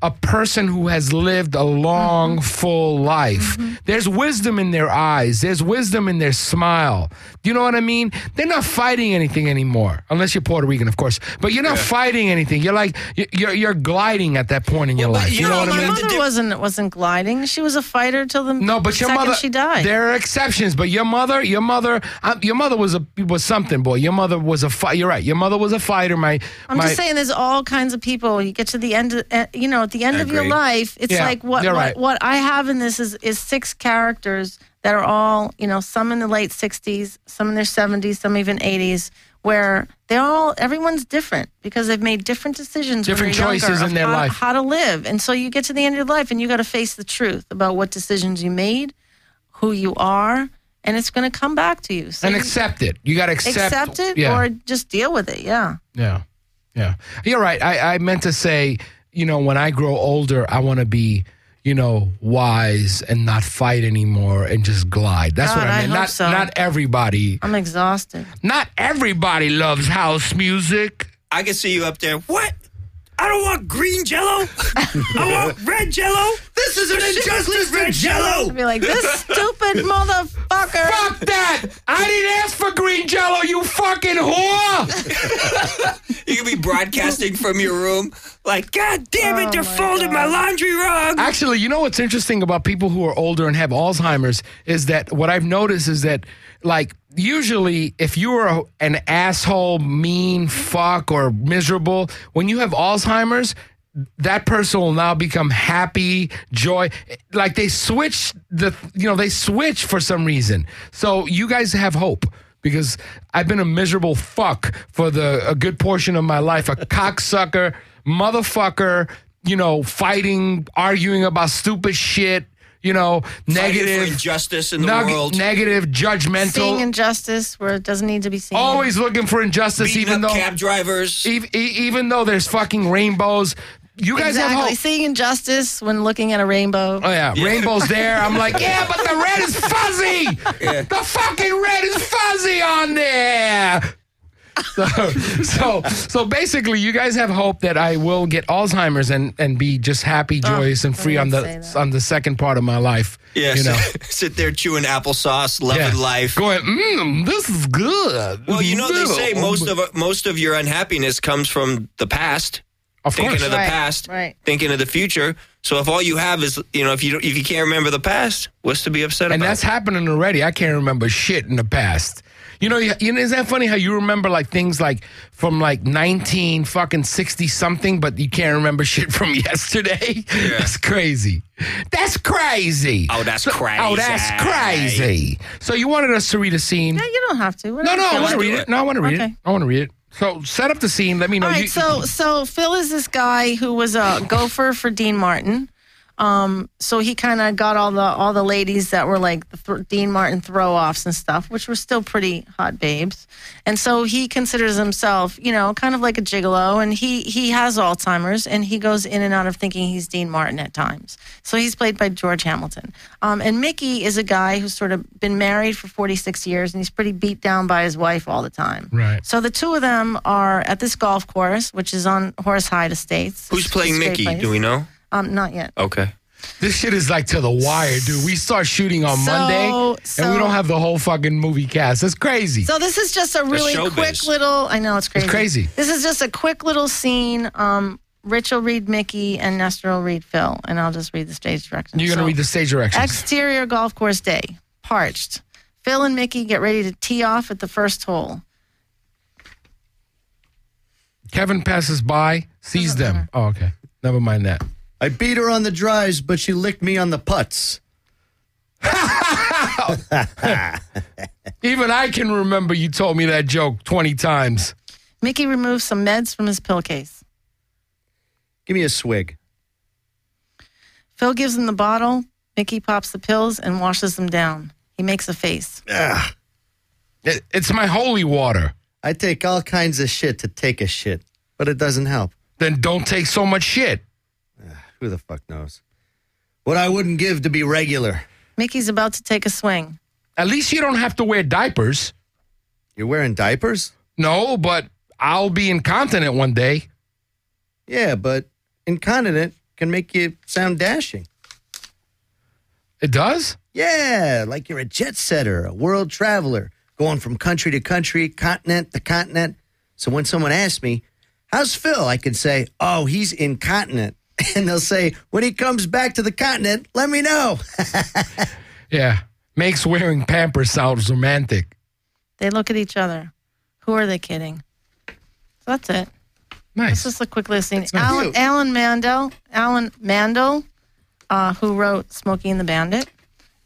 a person who has lived a long, Mm-hmm. full life. There's wisdom in their eyes. There's wisdom in their smile. Do you know what I mean? They're not fighting anything anymore, unless you're Puerto Rican, of course. But you're not fighting anything. You're like you're you're gliding at that point in your Well, but life. you You know know, what I mean? the mother wasn't wasn't gliding. She was a fighter till the No, but your mother. she died. There are exceptions, but your mother, your mother, uh, your mother was a was something, boy. Your mother was a fight. You're right. Your mother was a fighter. My, I'm my, just saying, there's all kinds of people. You get to the end, of, uh, you know, at the end of your life, it's Yeah, like what you're what, right. what I have in this is is six characters that are all, you know, some in the late 60s, some in their 70s, some even 80s, where they're all everyone's different because they've made different decisions, Different choices in their how, life. how to live, and so you get to the end of your life, and you got to face the truth about what decisions you made, who you are. And it's going to come back to you. So and you accept it. You got to accept, accept it Yeah, or just deal with it. Yeah. yeah, yeah. You're right. I, I meant to say, you know, when I grow older, I want to be, you know, wise and not fight anymore and just glide. That's what God, I I meant. hope not so. not everybody. I'm exhausted. Not everybody loves house music. I can see you up there. What? I don't want green jello. I want red jello. This is an injustice red jello. I'd be like, this stupid motherfucker. Fuck that! I didn't ask for green jello, you fucking whore! You could be broadcasting from your room, like, God damn it, Oh they're my folding my laundry wrong. Actually, you know what's interesting about people who are older and have Alzheimer's is that what I've noticed is that, like, usually if you are an asshole, mean fuck, or miserable, when you have Alzheimer's, that person will now become happy, joy. Like they switch the, you know, they switch for some reason. So you guys have hope because I've been a miserable fuck for the a good portion of my life, a cocksucker, motherfucker, you know, fighting, arguing about stupid shit, you know, Fighting for negative, injustice in the neg- world. negative, judgmental, Seeing injustice where it doesn't need to be seen. always looking for injustice, beating even up though cab drivers. ev- e- even though there's fucking rainbows. You guys have hope. Seeing injustice when looking at a rainbow. Oh yeah, rainbow's there. I'm like, yeah, but the red is fuzzy. The fucking red is fuzzy on there. So, so, so basically, you guys have hope that I will get Alzheimer's and, and be just happy, joyous, and free on the on the second part of my life. Yeah, you know, sit there chewing applesauce, loving Yeah. life. going, mmm, this is good. Well, you know they say most of most of your unhappiness comes from the past, of thinking course. of the Right, past, right. thinking of the future. So if all you have is, you know, if you don't, if you can't remember the past, what's to be upset and about? And that's happening already. I can't remember shit in the past. You know, you, you know, isn't that funny how you remember like things like from like nineteen fucking sixty something, but you can't remember shit from yesterday? That's crazy. That's crazy. Oh, that's So- Oh, that's crazy. crazy. So you wanted us to read a scene? No, you don't have to. No, Whatever no, you I feel want to read it. No, I want to read it. I want to read it. So set up the scene. Let me know. All right, You- so so Phil is this guy who was a gopher for Dean Martin. Um, so he kind of got all the all the ladies that were like the th- Dean Martin throw offs and stuff, which were still pretty hot babes. And so he considers himself, you know, kind of like a gigolo, and he he has Alzheimer's, and he goes in and out of thinking he's Dean Martin at times. So he's played by George Hamilton. Um, and Mickey is a guy who's sort of been married for 46 years, and he's pretty beat down by his wife all the time. Right. So the two of them are at this golf course, which is on Horace Heidt Estates. Who's playing Mickey? place. Do we know? Um, not yet. Okay. This shit is like to the wire, dude. We start shooting on So- Monday, and we don't have the whole fucking movie cast. That's crazy. So this is just a really showbiz. quick little. I know it's crazy. crazy. This is just a quick little scene. Um, Rich will read Mickey, and Nestor will read Phil, and I'll just read the stage directions. You're gonna So, read the stage directions. exterior golf course day. Parched. Phil and Mickey get ready to tee off at the first hole. Kevin passes by, sees them. Oh, okay. Never mind that. I beat her on the drives, but she licked me on the putts. Even I can remember you told me that joke 20 times. Mickey removes some meds from his pill case. Give me a swig. Phil gives him the bottle. Mickey pops the pills and washes them down. He makes a face. It- it's my holy water. I take all kinds of shit to take a shit, but it doesn't help. Then don't take so much shit. Who the fuck knows? What I wouldn't give to be regular. Mickey's about to take a swing. At least you don't have to wear diapers. You're wearing diapers? No, but I'll be incontinent one day. Yeah, but incontinent can make you sound dashing. It does? Yeah, like you're a jet setter, a world traveler, going from country to country, continent to continent. So when someone asks me, How's Phil? I can say, Oh, he's incontinent. And they'll say, When he comes back to the continent, let me know. Yeah. Makes wearing Pampers sounds romantic. They look at each other. Who are they kidding? So that's it. Nice. This is a quick listening. nice. Alan, Alan Mandel, Alan Mandel, uh, who wrote Smokey and the Bandit.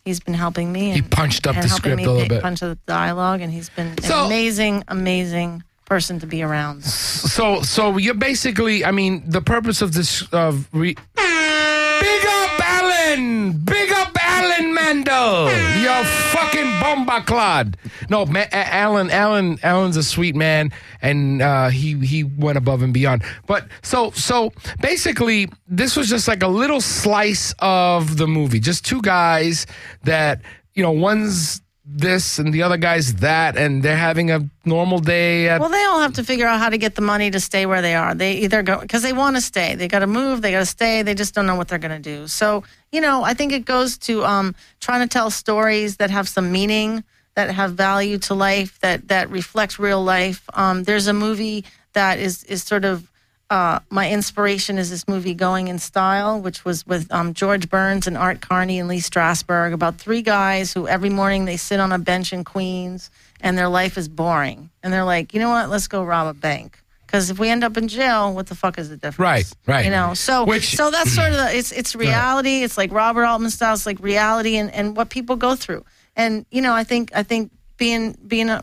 He's been helping me. He punched up and the helping script me a little bit. Punch up the dialogue, and he's been an So- amazing, amazing person to be around. So, so you're basically, I mean, the purpose of this, of re- big up Alan, big up Alan Mandel, you fucking bomba clod. No, Ma- Alan, Alan, Alan's a sweet man, and uh, he he went above and beyond. But so so basically, this was just like a little slice of the movie, just two guys that you know, one's this and the other guy's that, and they're having a normal day at Well, they all have to figure out how to get the money to stay where they are. They either go because they want to stay. They got to move. They got to stay. They just don't know what they're going to do. So, you know, I think it goes to um, trying to tell stories that have some meaning, that have value to life, that that reflect real life. Um, there's a movie that is is sort of uh, my inspiration is this movie Going in Style, which was with um, George Burns and Art Carney and Lee Strasberg about three guys who every morning they sit on a bench in Queens and their life is boring. And they're like, you know what? Let's go rob a bank. Because if we end up in jail, what the fuck is the difference? Right, right. You know, so Which- so that's sort of the, it's it's reality. It's like Robert Altman style. It's like reality and, and what people go through. And you know, I think I think being being a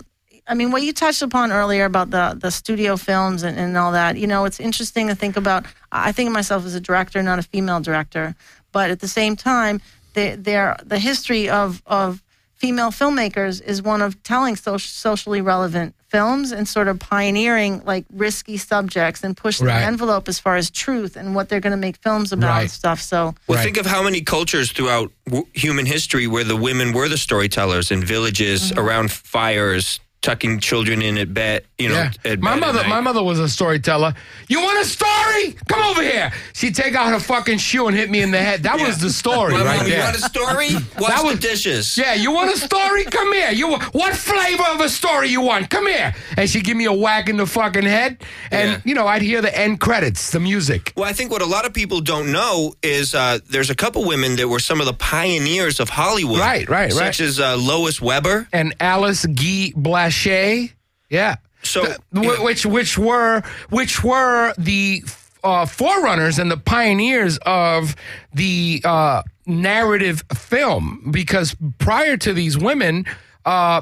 I mean, what you touched upon earlier about the the studio films and, and all that, you know, it's interesting to think about. I think of myself as a director, not a female director, but at the same time, they, they're, the history of of female filmmakers is one of telling so, socially relevant films and sort of pioneering like risky subjects and pushing Right. the envelope as far as truth and what they're going to make films about Right. and stuff. So Well, Right. think of how many cultures throughout w- human history where the women were the storytellers in villages Mm-hmm. around fires, tucking children in at bed. You know, Yeah. at My bed at mother, night. my mother was a storyteller. You want a story? Come over here. She'd take out her fucking shoe and hit me in the head. That was the story My right mom, there. You want a story? Wash That the was- dishes. Yeah, you want a story? Come here. You what flavor of a story you want? Come here. And she'd give me a whack in the fucking head, and Yeah. you know I'd hear the end credits, the music. Well, I think what a lot of people don't know is uh, there's a couple women that were some of the pioneers of Hollywood. Right, right, right. Such as uh, Lois Weber. And Alice Guy Yeah. So, which which were which were the uh, forerunners and the pioneers of the uh, narrative film because prior to these women. Uh,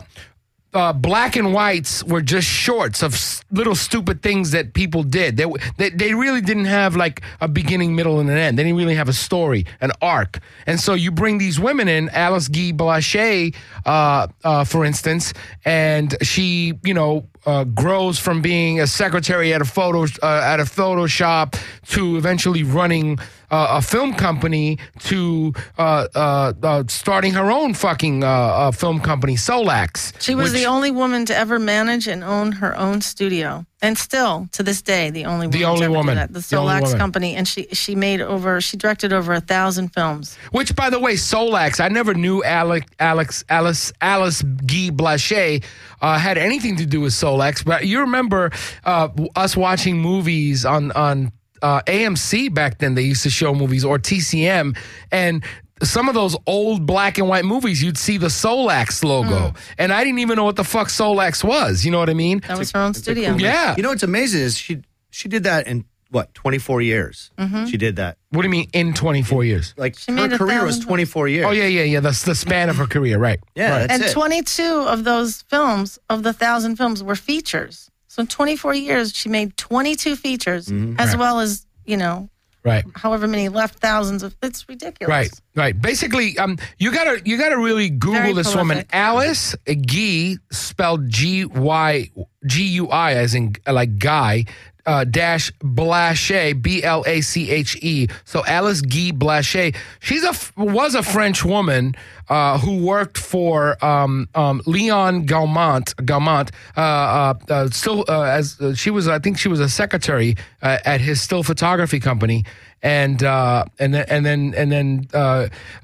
uh, black and whites were just shorts of s- little stupid things that people did. They, they they really didn't have like a beginning, middle, and an end. They didn't really have a story, an arc. And so you bring these women in, Alice Guy Blaché, uh, uh, for instance, and she, you know, uh, grows from being a secretary at a photo uh, at a photo shop to eventually running uh, a film company to uh, uh, uh, starting her own fucking uh, uh, film company, Solax. She was which- the only woman to ever manage and own her own studio, and still to this day, the only woman The only to ever do woman. that. The The Solax woman. company, and she she made over she directed over a thousand films. Which, by the way, Solax, I never knew Alex, Alex, Alice, Alice Guy Blaché uh, had anything to do with Solax. But you remember uh, us watching movies on on uh, AMC back then. They used to show movies or TCM, and some of those old black and white movies, you'd see the Solax logo, and I didn't even know what the fuck Solax was. You know what I mean? That was her own studio. Yeah. You know what's amazing is she she did that in what 24 years. She did that. What do you mean in 24 years? Like She her career was 24 years. Oh yeah, yeah, yeah. That's the span of her career, right? Yeah, right. that's and it. 22 of those films, of the thousand films, were features. So in 24 years, she made 22 features, Mm-hmm. as well as you know, right. however many left thousands of. It's ridiculous. Right, right. Basically, um, you gotta you gotta really Google Very this woman, prolific. Alice Guy, spelled G Y G U I, as in like guy. Uh, dash Blaché, B L A C H E. So Alice Guy Blaché. She's a was a French woman uh, who worked for um, um, Leon Gaumont. Gaumont, uh, uh, uh, still as she was, I think she was a secretary at his still photography company and and then and then and then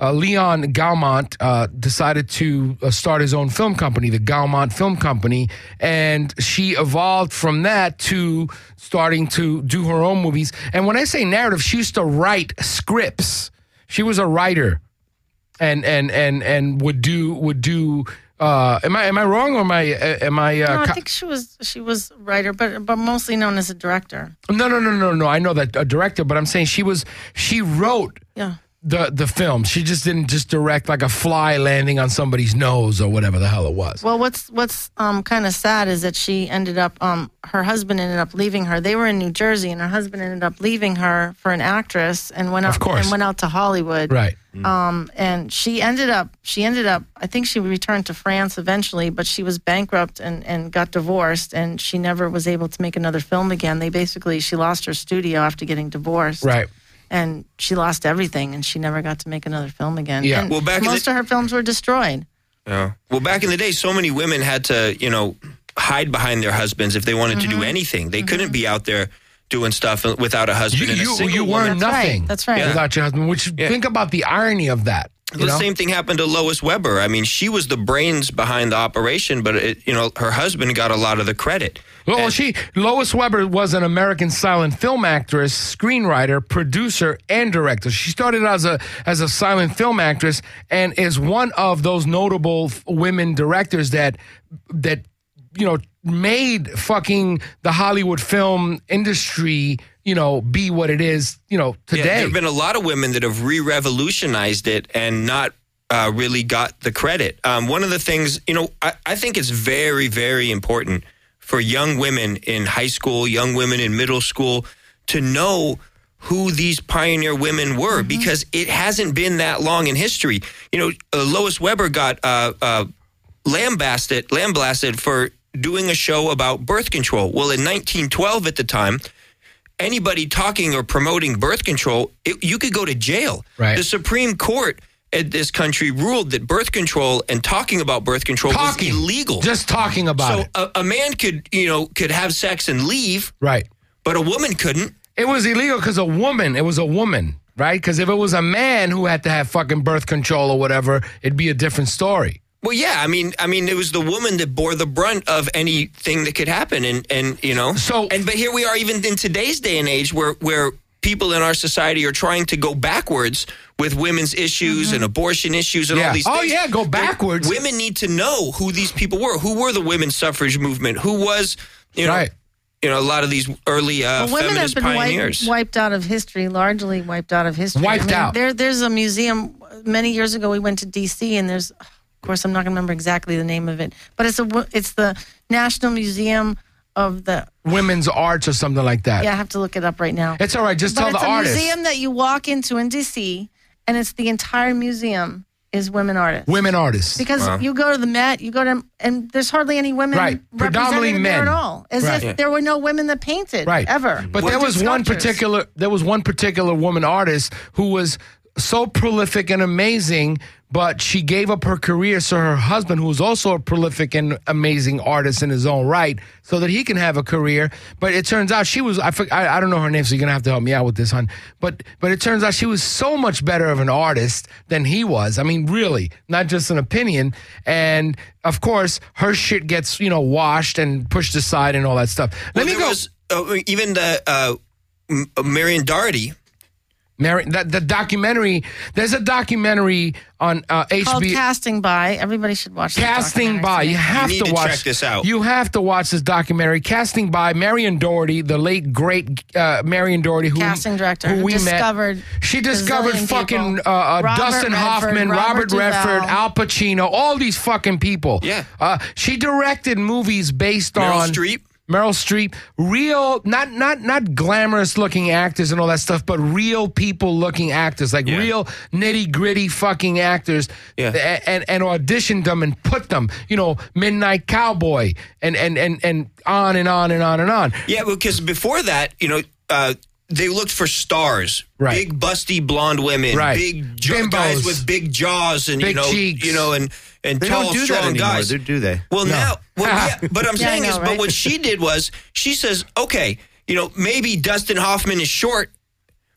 Leon Gaumont decided to start his own film company, the Gaumont Film Company, and she evolved from that to starting to do her own movies. And when I say narrative, she used to write scripts. She was a writer, and and and and would do would do. Uh, am I am I wrong or am I uh, am I? Uh, No, I think she was she was writer, but but mostly known as a director. no, no, no, no, no. I know that a director, but I'm saying she was she wrote Yeah. the the film. She just didn't just direct like a fly landing on somebody's nose or whatever the hell it was. Well, what's what's um, kind of sad is that she ended up, um, her husband ended up leaving her. They were in New Jersey, and her husband ended up leaving her for an actress, and went out Of course. and went out to Hollywood. right. Um, and she ended up, she ended up, I think she returned to France eventually, but she was bankrupt and and got divorced, and she never was able to make another film again. They basically, she lost her studio after getting divorced. Right. And she lost everything, and she never got to make another film again. Yeah. And Well, back in most the- of her films were destroyed. Yeah. Well, back in the day, so many women had to, you know, hide behind their husbands if they wanted to Mm-hmm. do anything. They couldn't be out there doing stuff without a husband You and a you, single you weren't That's right. nothing. That's right. Without your husband. Which Yeah. think about the irony of that. You the know? same thing happened to Lois Weber. I mean, she was the brains behind the operation, but it, you know, her husband got a lot of the credit. Well, And- she Lois Weber was an American silent film actress, screenwriter, producer, and director. She started as a as a silent film actress and is one of those notable f- women directors that that you know made fucking the Hollywood film industry you know be what it is you know Yeah, there have been a lot of women that have re-revolutionized it and not uh, really got the credit. Um, one of the things, you know, I, I think it's very, very important for young women in high school, young women in middle school, to know who these pioneer women were because it hasn't been that long in history. You know, uh, Lois Weber got uh, uh, lambasted, lambasted for doing a show about birth control. Well, in 1912 at the time, anybody talking or promoting birth control, it, you could go to jail. Right. The Supreme Court in this country ruled that birth control and talking about birth control Talking. was illegal. Just talking about so it. a, a man could, you know, could have sex and leave, Right. but a woman couldn't. It was illegal because a woman, it was a woman, right? Because if it was a man who had to have fucking birth control or whatever, it'd be a different story. Well, yeah, I mean, I mean, it was the woman that bore the brunt of anything that could happen, and and you know, So- and but here we are, even in today's day and age, where where people in our society are trying to go backwards with women's issues and abortion issues and Yeah. all these. Oh, things. yeah, go But backwards. Women need to know who these people were. Who were the women's suffrage movement? Who was, you know, Right. you know, a lot of these early uh, Well, women have been pioneers. wiped, wiped out of history, largely wiped out of history. Wiped out. There, there's a museum. Many years ago, we went to D.C. and there's, of course, I'm not going to remember exactly the name of it, but it's a it's the National Museum of the. Women's arts or something like that. Yeah, I have to look it up right now. It's all right. Just but tell it's the a museum that you walk into in D.C. and it's the entire museum is women artists. Women artists. Because you go to the Met, you go to, and there's hardly any women Right. Predominantly represented there men. at all, as Right. if there were no women that painted right ever. but or there did was one particular there was one particular woman artist who was so prolific and amazing but she gave up her career so her husband who's also a prolific and amazing artist in his own right so that he can have a career. But it turns out she was i i, I don't know her name so you're gonna have to help me out with this hon. But but it turns out she was so much better of an artist than he was. I mean really not just an opinion. And of course her shit gets you know washed and pushed aside and all that stuff. Well, let me go was, uh, even the uh, M- Marion Dougherty. Mary, that the documentary. There's a documentary on uh, called HBO. Casting By. Everybody should watch this Casting by, you have need to to watch check this out. You have to watch this documentary. Casting by Marion Dougherty, the late great uh, Marion Dougherty, who Casting director who who we discovered met. She discovered gazillion fucking uh, uh, Dustin Redford, Hoffman, Robert Robert, Redford, Al Pacino, all these fucking people. Yeah. uh, she directed movies based Meryl on Streep. Meryl Streep, real, not not not glamorous looking actors and all that stuff, but real people looking actors, like Yeah. real nitty gritty fucking actors, Yeah. a- and and auditioned them and put them, you know, Midnight Cowboy, and and and and on and on and on and on. Yeah, because before that, you know, uh, they looked for stars, Right. big busty blonde women, Right. big Bimbos. guys with big jaws and you Big know, cheeks. you know, and and They tall, don't do that strong anymore, guys. do- do they? Well, no. now, well, yeah, but I'm Yeah, saying know, is, but what she did was she says, okay, you know, maybe Dustin Hoffman is short,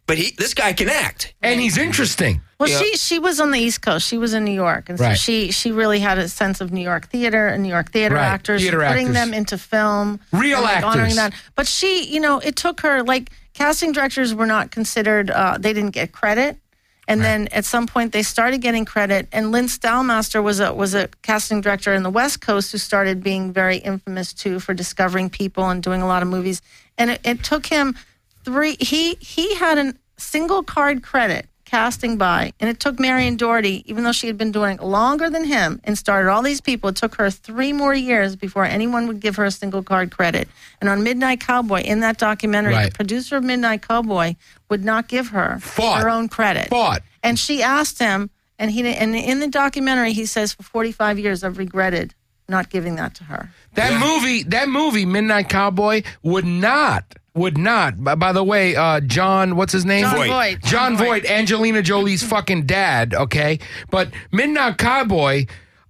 but he this guy can act. And he's interesting. Well, Yeah. she she was on the East Coast. She was in New York, and so Right. she she really had a sense of New York theater and New York theater Right. actors, Theater putting actors. them into film, Real and, like, honoring that. But she, you know, it took her like casting directors were not considered. Uh, they didn't get credit. And then at some point they started getting credit. And Lynn Stalmaster was a was a casting director in the West Coast who started being very infamous too for discovering people and doing a lot of movies. And it, it took him three. He he had a single card credit casting by, and it took Marion Dougherty, even though she had been doing it longer than him and started all these people, it took her three more years before anyone would give her a single card credit. And on Midnight Cowboy, in that documentary, Right. the producer of Midnight Cowboy would not give her Fought. her own credit. Fought. And she asked him, and he and in the documentary he says, for 45 years I've regretted not giving that to her. That movie, that movie, Midnight Cowboy, would not, would not. By, by the way, uh, Jon, what's his name? Jon Voight. Voight. Jon Voight, Angelina Jolie's fucking dad. Okay, but Midnight Cowboy.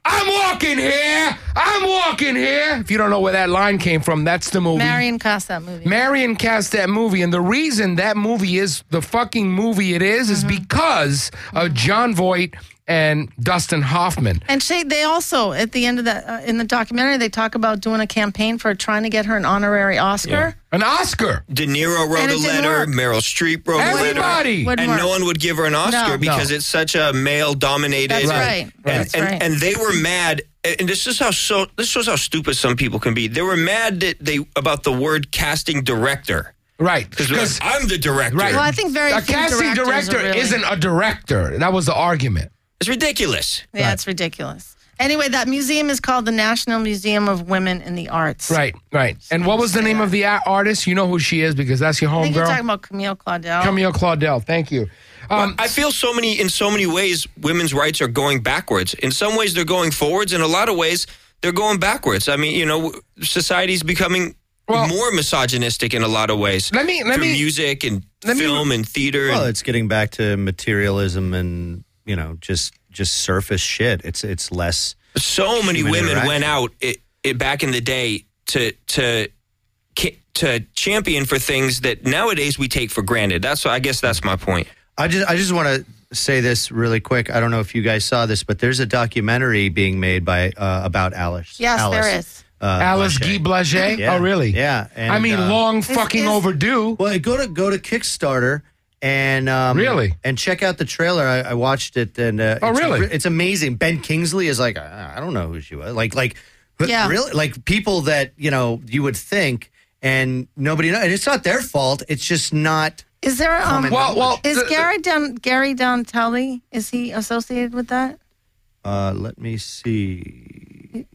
I'm walking here. I'm walking here. If you don't know where that line came from, that's the movie. Marion cast that movie. Marion cast that movie, and the reason that movie is the fucking movie it is is Mm-hmm. because of Jon Voight and Dustin Hoffman. And she, they also at the end of that uh, in the documentary they talk about doing a campaign for trying to get her an honorary Oscar. An Oscar. De Niro wrote a letter. work. Meryl Streep wrote a letter. Everybody. And work. no one would give her an Oscar No. because No. it's such a male dominated. That's and, right. And, That's and, right. and they were mad. And this is how so. This shows how stupid some people can be. They were mad that they about the word casting director Right. because I'm the director. Right. Well, I think very a few casting directors director are really- isn't a director. That was the argument. It's ridiculous. Yeah, it's ridiculous. Anyway, that museum is called the National Museum of Women in the Arts. Right, right. And what was the name of the artist? You know who she is because that's your I think you're talking about Camille Claudel. Camille Claudel. Thank you. Um, I feel so many in so many ways women's rights are going backwards. In some ways they're going forwards. In a lot of ways they're going backwards. I mean, you know, society's becoming Well- more misogynistic in a lot of ways. Let me- let through me- music and let me- film and theater. Well, and, it's getting back to materialism and you know just just surface shit. It's it's less. so many women went out it, it, back in the day to to to champion for things that nowadays we take for granted. That's I guess that's my point. I just I just want to say this really quick. I don't know if you guys saw this, but there's a documentary being made by uh, about Alice. Yes, Alice, there is. Uh, Alice Blaché. Guy Blaché. Yeah. Oh, really? Yeah. and, I mean, uh, long fucking is- overdue. Well, go to go to Kickstarter and um, Really? and check out the trailer. I, I watched it and uh, Oh, it's, really? It's amazing. Ben Kingsley is like I I don't know who she was. Like like Yeah. really like people that you know you would think and nobody knows. And it's not their fault. It's just not. Is there um? Common Well, well, is the- Gary Don Gary Donatelli? Is he associated with that? Uh, let me see.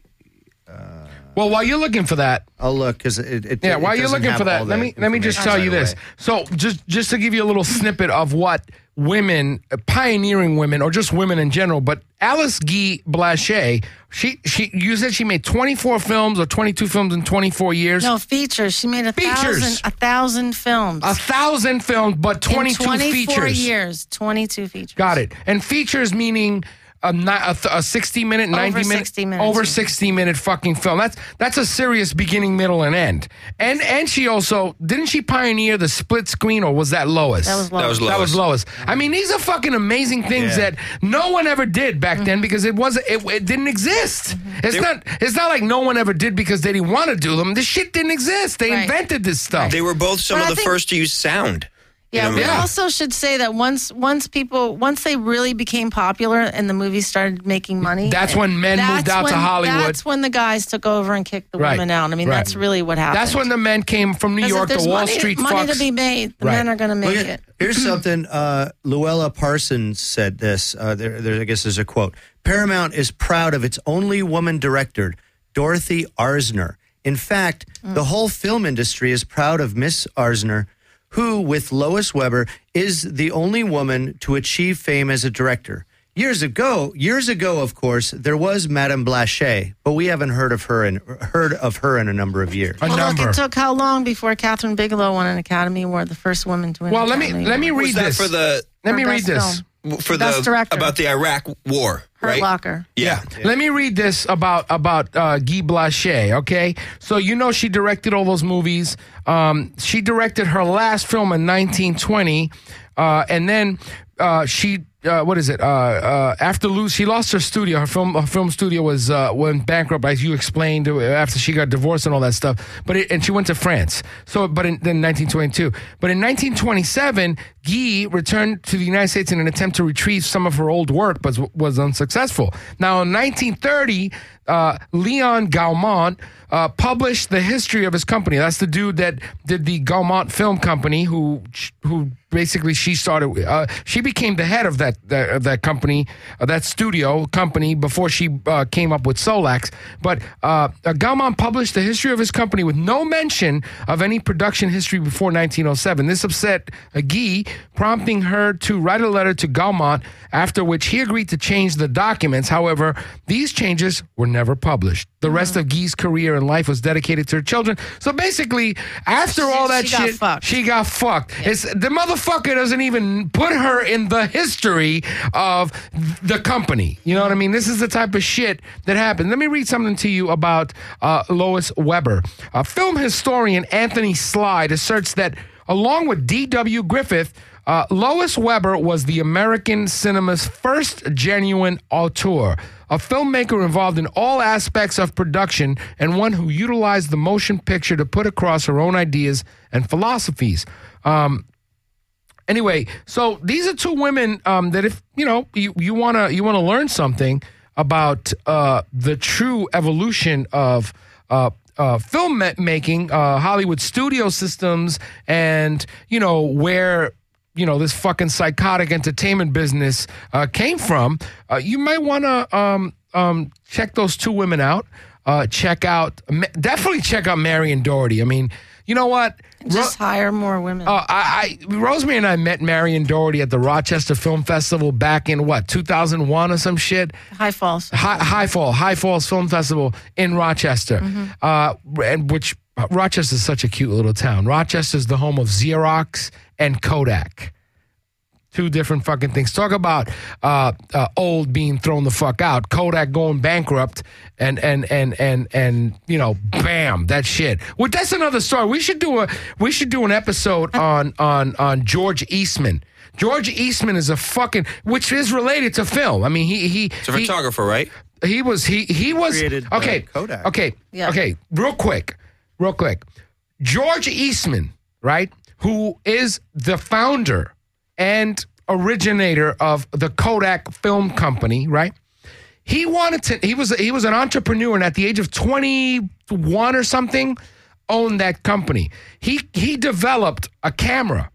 Well, while you're looking for that, I'll look because it, it. Yeah, it while you're doesn't looking have for that, let me let me just tell information you right this. away. So just just to give you a little snippet of what women, uh, pioneering women, or just women in general, but Alice Guy Blaché, she she you said she made 24 films or 22 films in 24 years. No features. She made a Features. thousand a thousand films. A thousand films, but 22 in 24 features. years. Twenty two features. Got it. And features meaning a, ni- a, a 60 minute, 90 minute, 60 minutes, over yeah. 60 minute fucking film. That's that's a serious beginning, middle, and end. And and she also didn't she pioneer the split screen or was that Lois? That was That was low. That was Lois. Lois. I mean, these are fucking amazing things Yeah. that no one ever did back Mm-hmm. then because it wasn't it, it didn't exist. It's not it's not like no one ever did because they didn't want to do them. This shit didn't exist. They Right. invented this stuff. They were both some But of I the think- first to use sound. Yeah, You know, we Yeah. also should say that once once people once they really became popular and the movies started making money, That's when men that's moved out to Hollywood. That's when the guys took over and kicked the Right, women out. I mean, right. that's really what happened. That's when the men came from New York to Wall money, Street money fucks. to be made. The Right. men are going to make Look at- it. Here's something. Uh, Louella Parsons said this. Uh, there, there, I guess there's a quote. Paramount is proud of its only woman director, Dorothy Arzner. In fact, the whole film industry is proud of Miss Arzner, who, with Lois Weber, is the only woman to achieve fame as a director. Years ago, years ago, of course, there was Madame Blaché, but we haven't heard of her in heard of her in a number of years. A Well, number. look, it took how long before Kathryn Bigelow won an Academy Award, the first woman to win? well, an let me Academy let me read Was that this. for the let me read this. film. for Best the director. about the Iraq War, Hurt right? Locker. Yeah. Let me read this about about uh, Guy Blaché. Okay, so you know she directed all those movies. Um, she directed her last film in 1920, uh, and then uh, she. Uh, what is it? Uh, uh, after lose, she lost her studio. Her film, her film studio was uh, went bankrupt, as you explained, uh, after she got divorced and all that stuff. But it, and she went to France. So, but in, then 1922. But in 1927, Guy returned to the United States in an attempt to retrieve some of her old work, but was, was unsuccessful. Now, in 1930, uh, Leon Gaumont uh, published the history of his company. That's the dude that did the Gaumont Film Company, who who basically she started. Uh, she became the head of that that, that company, uh, that studio company before she uh, came up with Solax. But uh, Gaumont published the history of his company with no mention of any production history before 1907. This upset Guy, prompting her to write a letter to Gaumont. After which he agreed to change the documents. However, these changes were never published. The rest of Guy's career and life was dedicated to her children. So basically, after all that she got shit, fucked. she got fucked. It's the motherfucker doesn't even put her in the history of the company. You know what I mean? This is the type of shit that happened. Let me read something to you about uh, Lois Weber. Uh, film historian Anthony Slide asserts that along with D.W. Griffith, uh, Lois Weber was the American cinema's first genuine auteur, a filmmaker involved in all aspects of production and one who utilized the motion picture to put across her own ideas and philosophies. Um, anyway, so these are two women um, that if you know you, wanna you wanna learn something about uh, the true evolution of uh, uh, film making, uh, Hollywood studio systems, and you know where you know this fucking psychotic entertainment business uh, came from. Uh, you might want to um, um, check those two women out. Uh, check out definitely check out Marion Dougherty. I mean, you know what? Just hire more women. Uh, I, I Rosemary and I met Marion Dougherty at the Rochester Film Festival back in what 2001 or some shit. High Falls. High, High Fall, High Falls Film Festival in Rochester, mm-hmm. uh, and which Rochester is such a cute little town. Rochester is the home of Xerox and Kodak. Two different fucking things. Talk about uh, uh, old being thrown the fuck out. Kodak going bankrupt, and and and and and you know, bam, that shit. Well, that's another story. We should do a we should do an episode on on on George Eastman. George Eastman is a fucking, which is related to film. I mean, he he It's a he- photographer, right? he was he he was Created, uh, okay. Kodak. Okay. Yeah. Okay. Real quick. Real quick. George Eastman, right? Who is the founder and originator of the Kodak Film Company, right? He wanted to he was he was an entrepreneur and at the age of 21 or something owned that company. He he developed a camera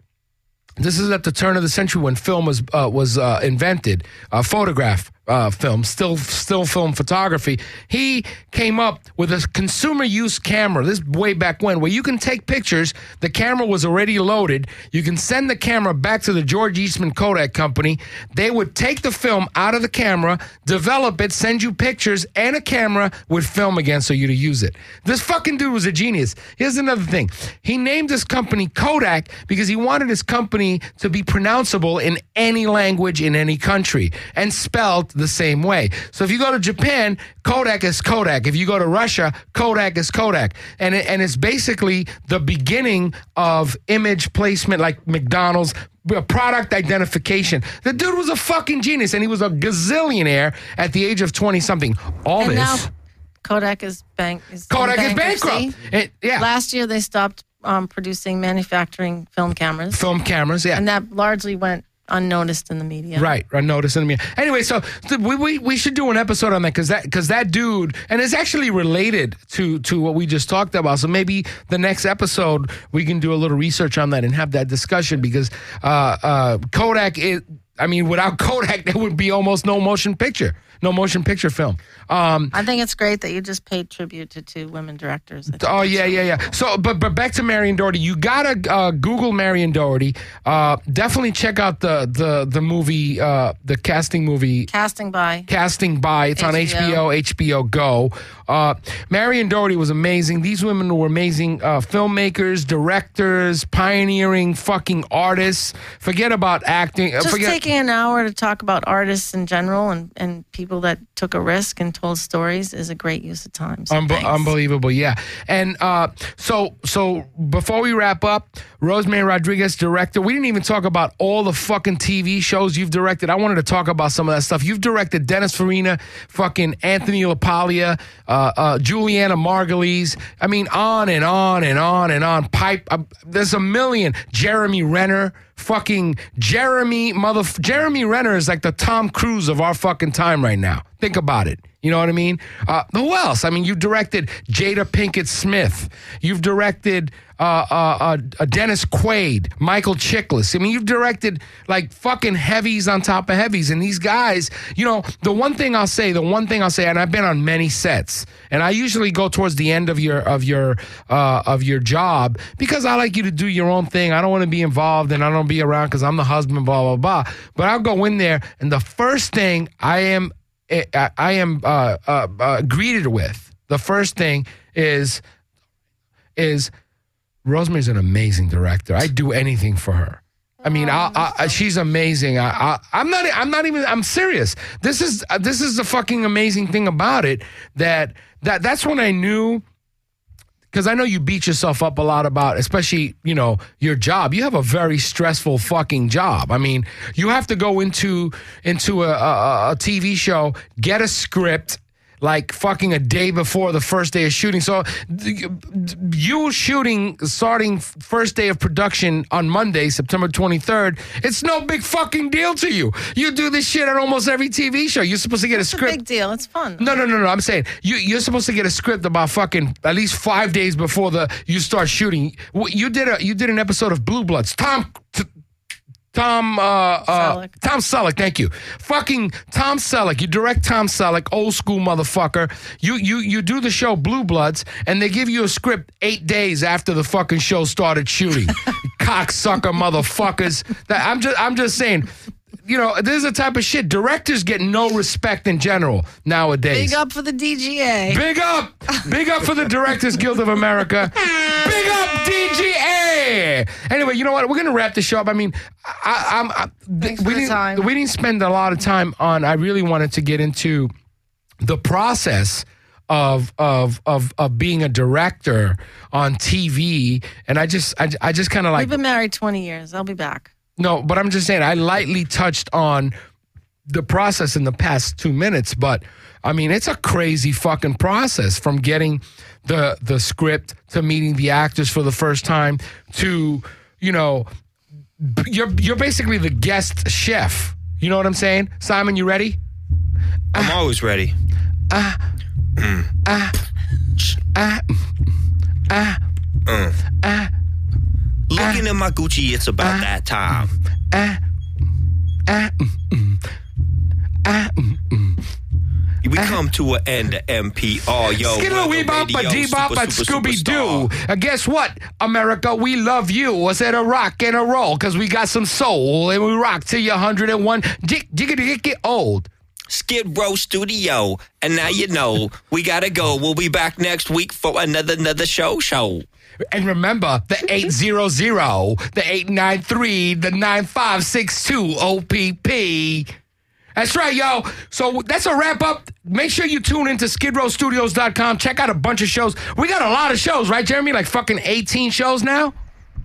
this is at the turn of the century when film was uh, was uh, invented, uh, photograph uh, film, still still film photography. He came up with a consumer use camera. This way back when, where you can take pictures. The camera was already loaded. You can send the camera back to the George Eastman Kodak Company. They would take the film out of the camera, develop it, send you pictures and a camera with film again, so you to use it. This fucking dude was a genius. Here's another thing. He named his company Kodak because he wanted his company to be pronounceable in any language in any country and spelled the same way. So if you go to Japan, Kodak is Kodak. If you go to Russia, Kodak is Kodak. And it, and it's basically the beginning of image placement like McDonald's product identification. The dude was a fucking genius and he was a gazillionaire at the age of 20 something. All And this now Kodak is bank. Is Kodak is bankrupt. It- yeah. Last year they stopped um, producing manufacturing film cameras, film cameras, yeah. and that largely went unnoticed in the media. Right, unnoticed in the media. Anyway, so th- we, we we should do an episode on that because that because that dude and it's actually related to to what we just talked about. So maybe the next episode we can do a little research on that and have that discussion because uh, uh, Kodak is. I mean, without Kodak, there would be almost no motion picture, no motion picture film. Um, I think it's great that you just paid tribute to two women directors. Oh yeah, yeah, yeah. So, but but back to Marion Dougherty. You gotta uh, Google Marion Dougherty. Uh, definitely check out the the the movie, uh, the casting movie Casting by casting by. It's on HBO, HBO. HBO Go. Uh, Marion Dougherty was amazing. These women were amazing uh, filmmakers, directors, pioneering fucking artists. Forget about acting. uh, just forget, taking an hour to talk about artists in general and, and people that took a risk and told stories is a great use of time. So Unbe- unbelievable, yeah. And uh, so, so before we wrap up, Rosemary Rodriguez, director. We didn't even talk about all the fucking TV shows you've directed. I wanted to talk about some of that stuff. You've directed Dennis Farina, fucking Anthony LaPaglia, uh, uh, Julianna Margulies. I mean, on and on and on and on. Pipe. Uh, there's a million. Jeremy Renner. Fucking Jeremy mother. Jeremy Renner is like the Tom Cruise of our fucking time right now. Think about it. You know what I mean? Uh, who else? I mean, you directed Jada Pinkett Smith. You've directed uh, uh, uh, uh, Dennis Quaid, Michael Chiklis. I mean, you've directed like fucking heavies on top of heavies. And these guys, you know, the one thing I'll say, the one thing I'll say, and I've been on many sets, and I usually go towards the end of your of your uh, of your job because I like you to do your own thing. I don't want to be involved and I don't be around because I'm the husband, blah blah blah. But I'll go in there, and the first thing I am I, I am uh, uh, uh, greeted with the first thing is is Rosemary's an amazing director. I'd do anything for her. I mean, I, I, I, she's amazing. I, I'm not. I'm not even. I'm serious. This is uh, this is the fucking amazing thing about it. That that that's when I knew because I know you beat yourself up a lot about, especially you know your job. You have a very stressful fucking job. I mean, you have to go into into a, a, a TV show, get a script. Like fucking a day before the first day of shooting. So you shooting starting first day of production on Monday, September 23rd, it's no big fucking deal to you. You do this shit on almost every TV show. You're supposed to get It's a a script. big deal. It's fun. No, no, no, no. I'm saying you you're supposed to get a script about fucking at least five days before the you start shooting. You did a you did an episode of Blue Bloods. Tom. Tom uh, uh Selleck. Tom Selleck, thank you. Fucking Tom Selleck. You direct Tom Selleck, old school motherfucker. You you you do the show Blue Bloods, and they give you a script eight days after the fucking show started shooting. Cocksucker motherfuckers. That I'm just I'm just saying. You know, this is the type of shit. Directors get no respect in general nowadays. Big up for the DGA. Big up. Big up for the Directors Guild of America. Big up DGA. Anyway, you know what? We're gonna wrap the show up. I mean, I, I'm. I, Thanks we didn't. time. We didn't spend a lot of time on. I really wanted to get into the process of of of of being a director on TV, and I just I, I just kind of like We've been married 20 years. I'll be back. No, but I'm just saying I lightly touched on the process in the past two minutes, but I mean it's a crazy fucking process from getting the the script to meeting the actors for the first time to you know you're you're basically the guest chef. You know what I'm saying, Simon? You ready? I'm always ready. Looking at my Gucci, it's about ah. that time. Ah. Ah. We come to an end of MPR, yo. Skittle wee bop a dee bop a Scooby Doo. superstar. Uh, guess what, America? We love you. Was it a rock and a roll? Because we got some soul and we rock till you're 101. Jig, jiggity, get old. Skid Row Studio. And now you know we gotta go. We'll be back next week for another another show show. And remember the 800, the 893, the 9562 OPP. That's right, yo. So that's a wrap up. Make sure you tune into skidrowstudios.com. Check out a bunch of shows. We got a lot of shows, right, Jeremy? Like fucking 18 shows now?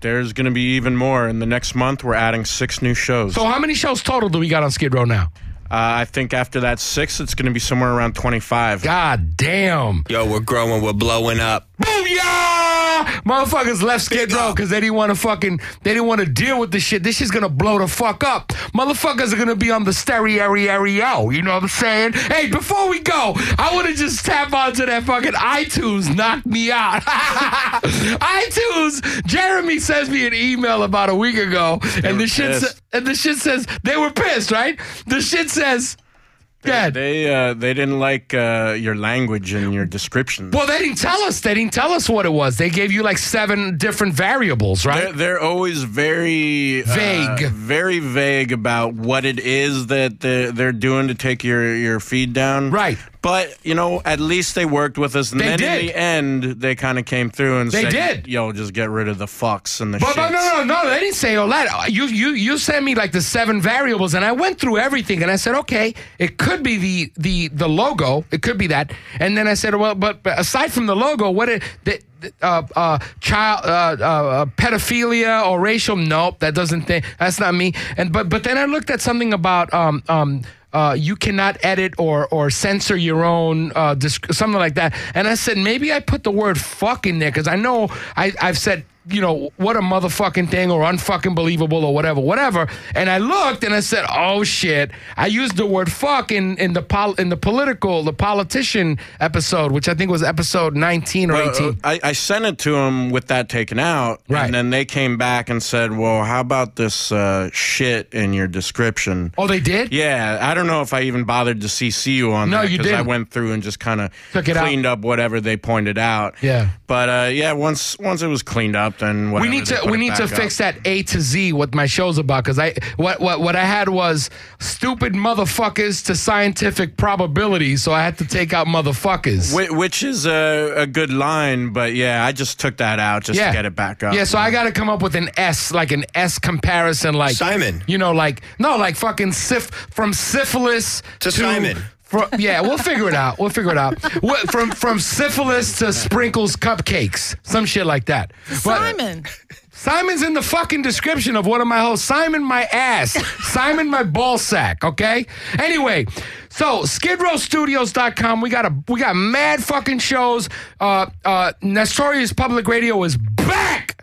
There's going to be even more. In the next month, we're adding six new shows. So how many shows total do we got on Skid Row now? Uh, I think after that six, it's going to be somewhere around 25. God damn. Yo, we're growing, we're blowing up. Booyah! Motherfuckers left Skid Row because they didn't want to fucking, they didn't want to deal with this shit. This shit's gonna blow the fuck up. Motherfuckers are gonna be on the stereo, you know what I'm saying? Hey, before we go, I want to just tap onto that fucking iTunes, knock me out. iTunes, Jeremy sends me an email about a week ago, and the shit, sa- and the shit says, they were pissed, right? The shit says, Dad. They uh, they didn't like uh, your language and your descriptions. Well, they didn't tell us. They didn't tell us what it was. They gave you like seven different variables, right? They're, they're always very uh, Vague. very vague about what it is that they're, they're doing to take your, your feed down. Right. But you know, at least they worked with us, and They then did. in the end, they kind of came through and They said, did. "Yo, just get rid of the fucks and the But, but shits." no, no, no, they didn't say all that. You, you, you sent me like the seven variables, and I went through everything, and I said, okay, it could be the the the logo, it could be that, and then I said, well, but, but aside from the logo, what it, the, the, uh, uh, child, uh, uh, pedophilia or racial? Nope, that doesn't think that's not me. And but but then I looked at something about um um. Uh, you cannot edit or or censor your own uh, disc- something like that. And I said maybe I put the word "fuck" in there because I know I I've said you know what a motherfucking thing or unfucking believable or whatever whatever. And I looked and I said oh shit. I used the word "fuck" in in the pol- in the political the politician episode, which I think was episode nineteen or Well, eighteen. uh, I, I sent it to them with that taken out, Right. and then they came back and said, "Well, how about this uh, shit in your description?" oh, they did. Yeah, I don't know if I even bothered to CC you on No, that you I went through and just kind of it out. cleaned up whatever they pointed out. Yeah. but uh, yeah, once once it was cleaned up, then we need to we need to back fix that A to Z what my show's about because I what what what I had was stupid motherfuckers to scientific probability, so I had to take out motherfuckers. Whi- Which is a, a good line, but yeah, I just took that out just yeah. to get it back up. Yeah, so I got to come up with an S, like an S comparison, like Simon. You know, like no, like fucking syph from syphilis To Simon. Fro- yeah, we'll figure it out. We'll figure it out. What, from from syphilis to sprinkles cupcakes, some shit like that. But- Simon. Simon's in the fucking description of one of my hosts. Simon, my ass. Simon, my ball sack. Okay. Anyway, so SkidrowStudios.com. We got a we got mad fucking shows. Uh, uh, Nestorius Public Radio is back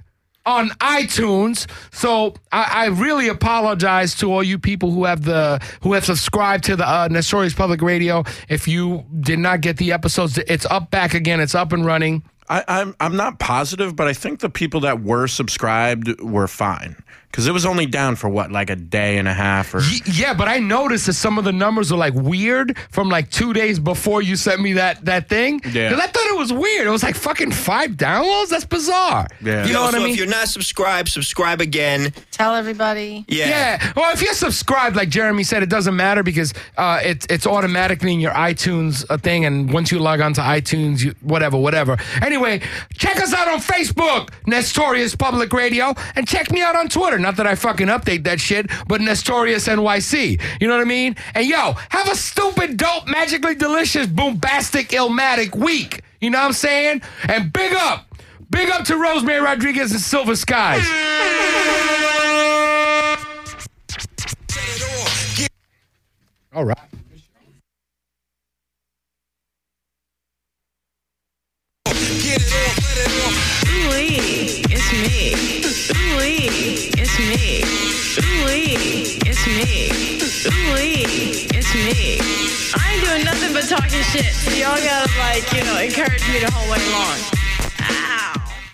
on iTunes. So I, I really apologize to all you people who have the who have subscribed to the uh, Public Radio. If you did not get the episodes, it's up back again. It's up and running. I, I'm I'm not positive, but I think the people that were subscribed were fine. Because it was only down for what, like a day and a half or. Yeah, but I noticed that some of the numbers are like weird from like two days before you sent me that that thing. Yeah. 'Cause I thought it was weird. It was like fucking five downloads. That's bizarre. Yeah. You know Yo, what I mean? if you're not subscribed, subscribe again. Tell everybody. Yeah. Yeah. Well, if you're subscribed, like Jeremy said, it doesn't matter because uh, it's it's automatically in your iTunes uh, thing, and once you log on to iTunes, you, whatever, whatever. Anyway, check us out on Facebook, Nestorius Public Radio, and check me out on Twitter. Not that I fucking update that shit, but Nestorius NYC. You know what I mean? And yo, have a stupid, dope, magically delicious, bombastic, illmatic week. You know what I'm saying? And big up, big up to Rosemary Rodriguez and Silver Skies. All right. Ooh-wee, it's me. Ooh-wee, it's me. Ooh-wee, it's me. Ooh-wee, it's me. I ain't doing nothing but talking shit. So y'all gotta like, you know, encourage me the whole way along.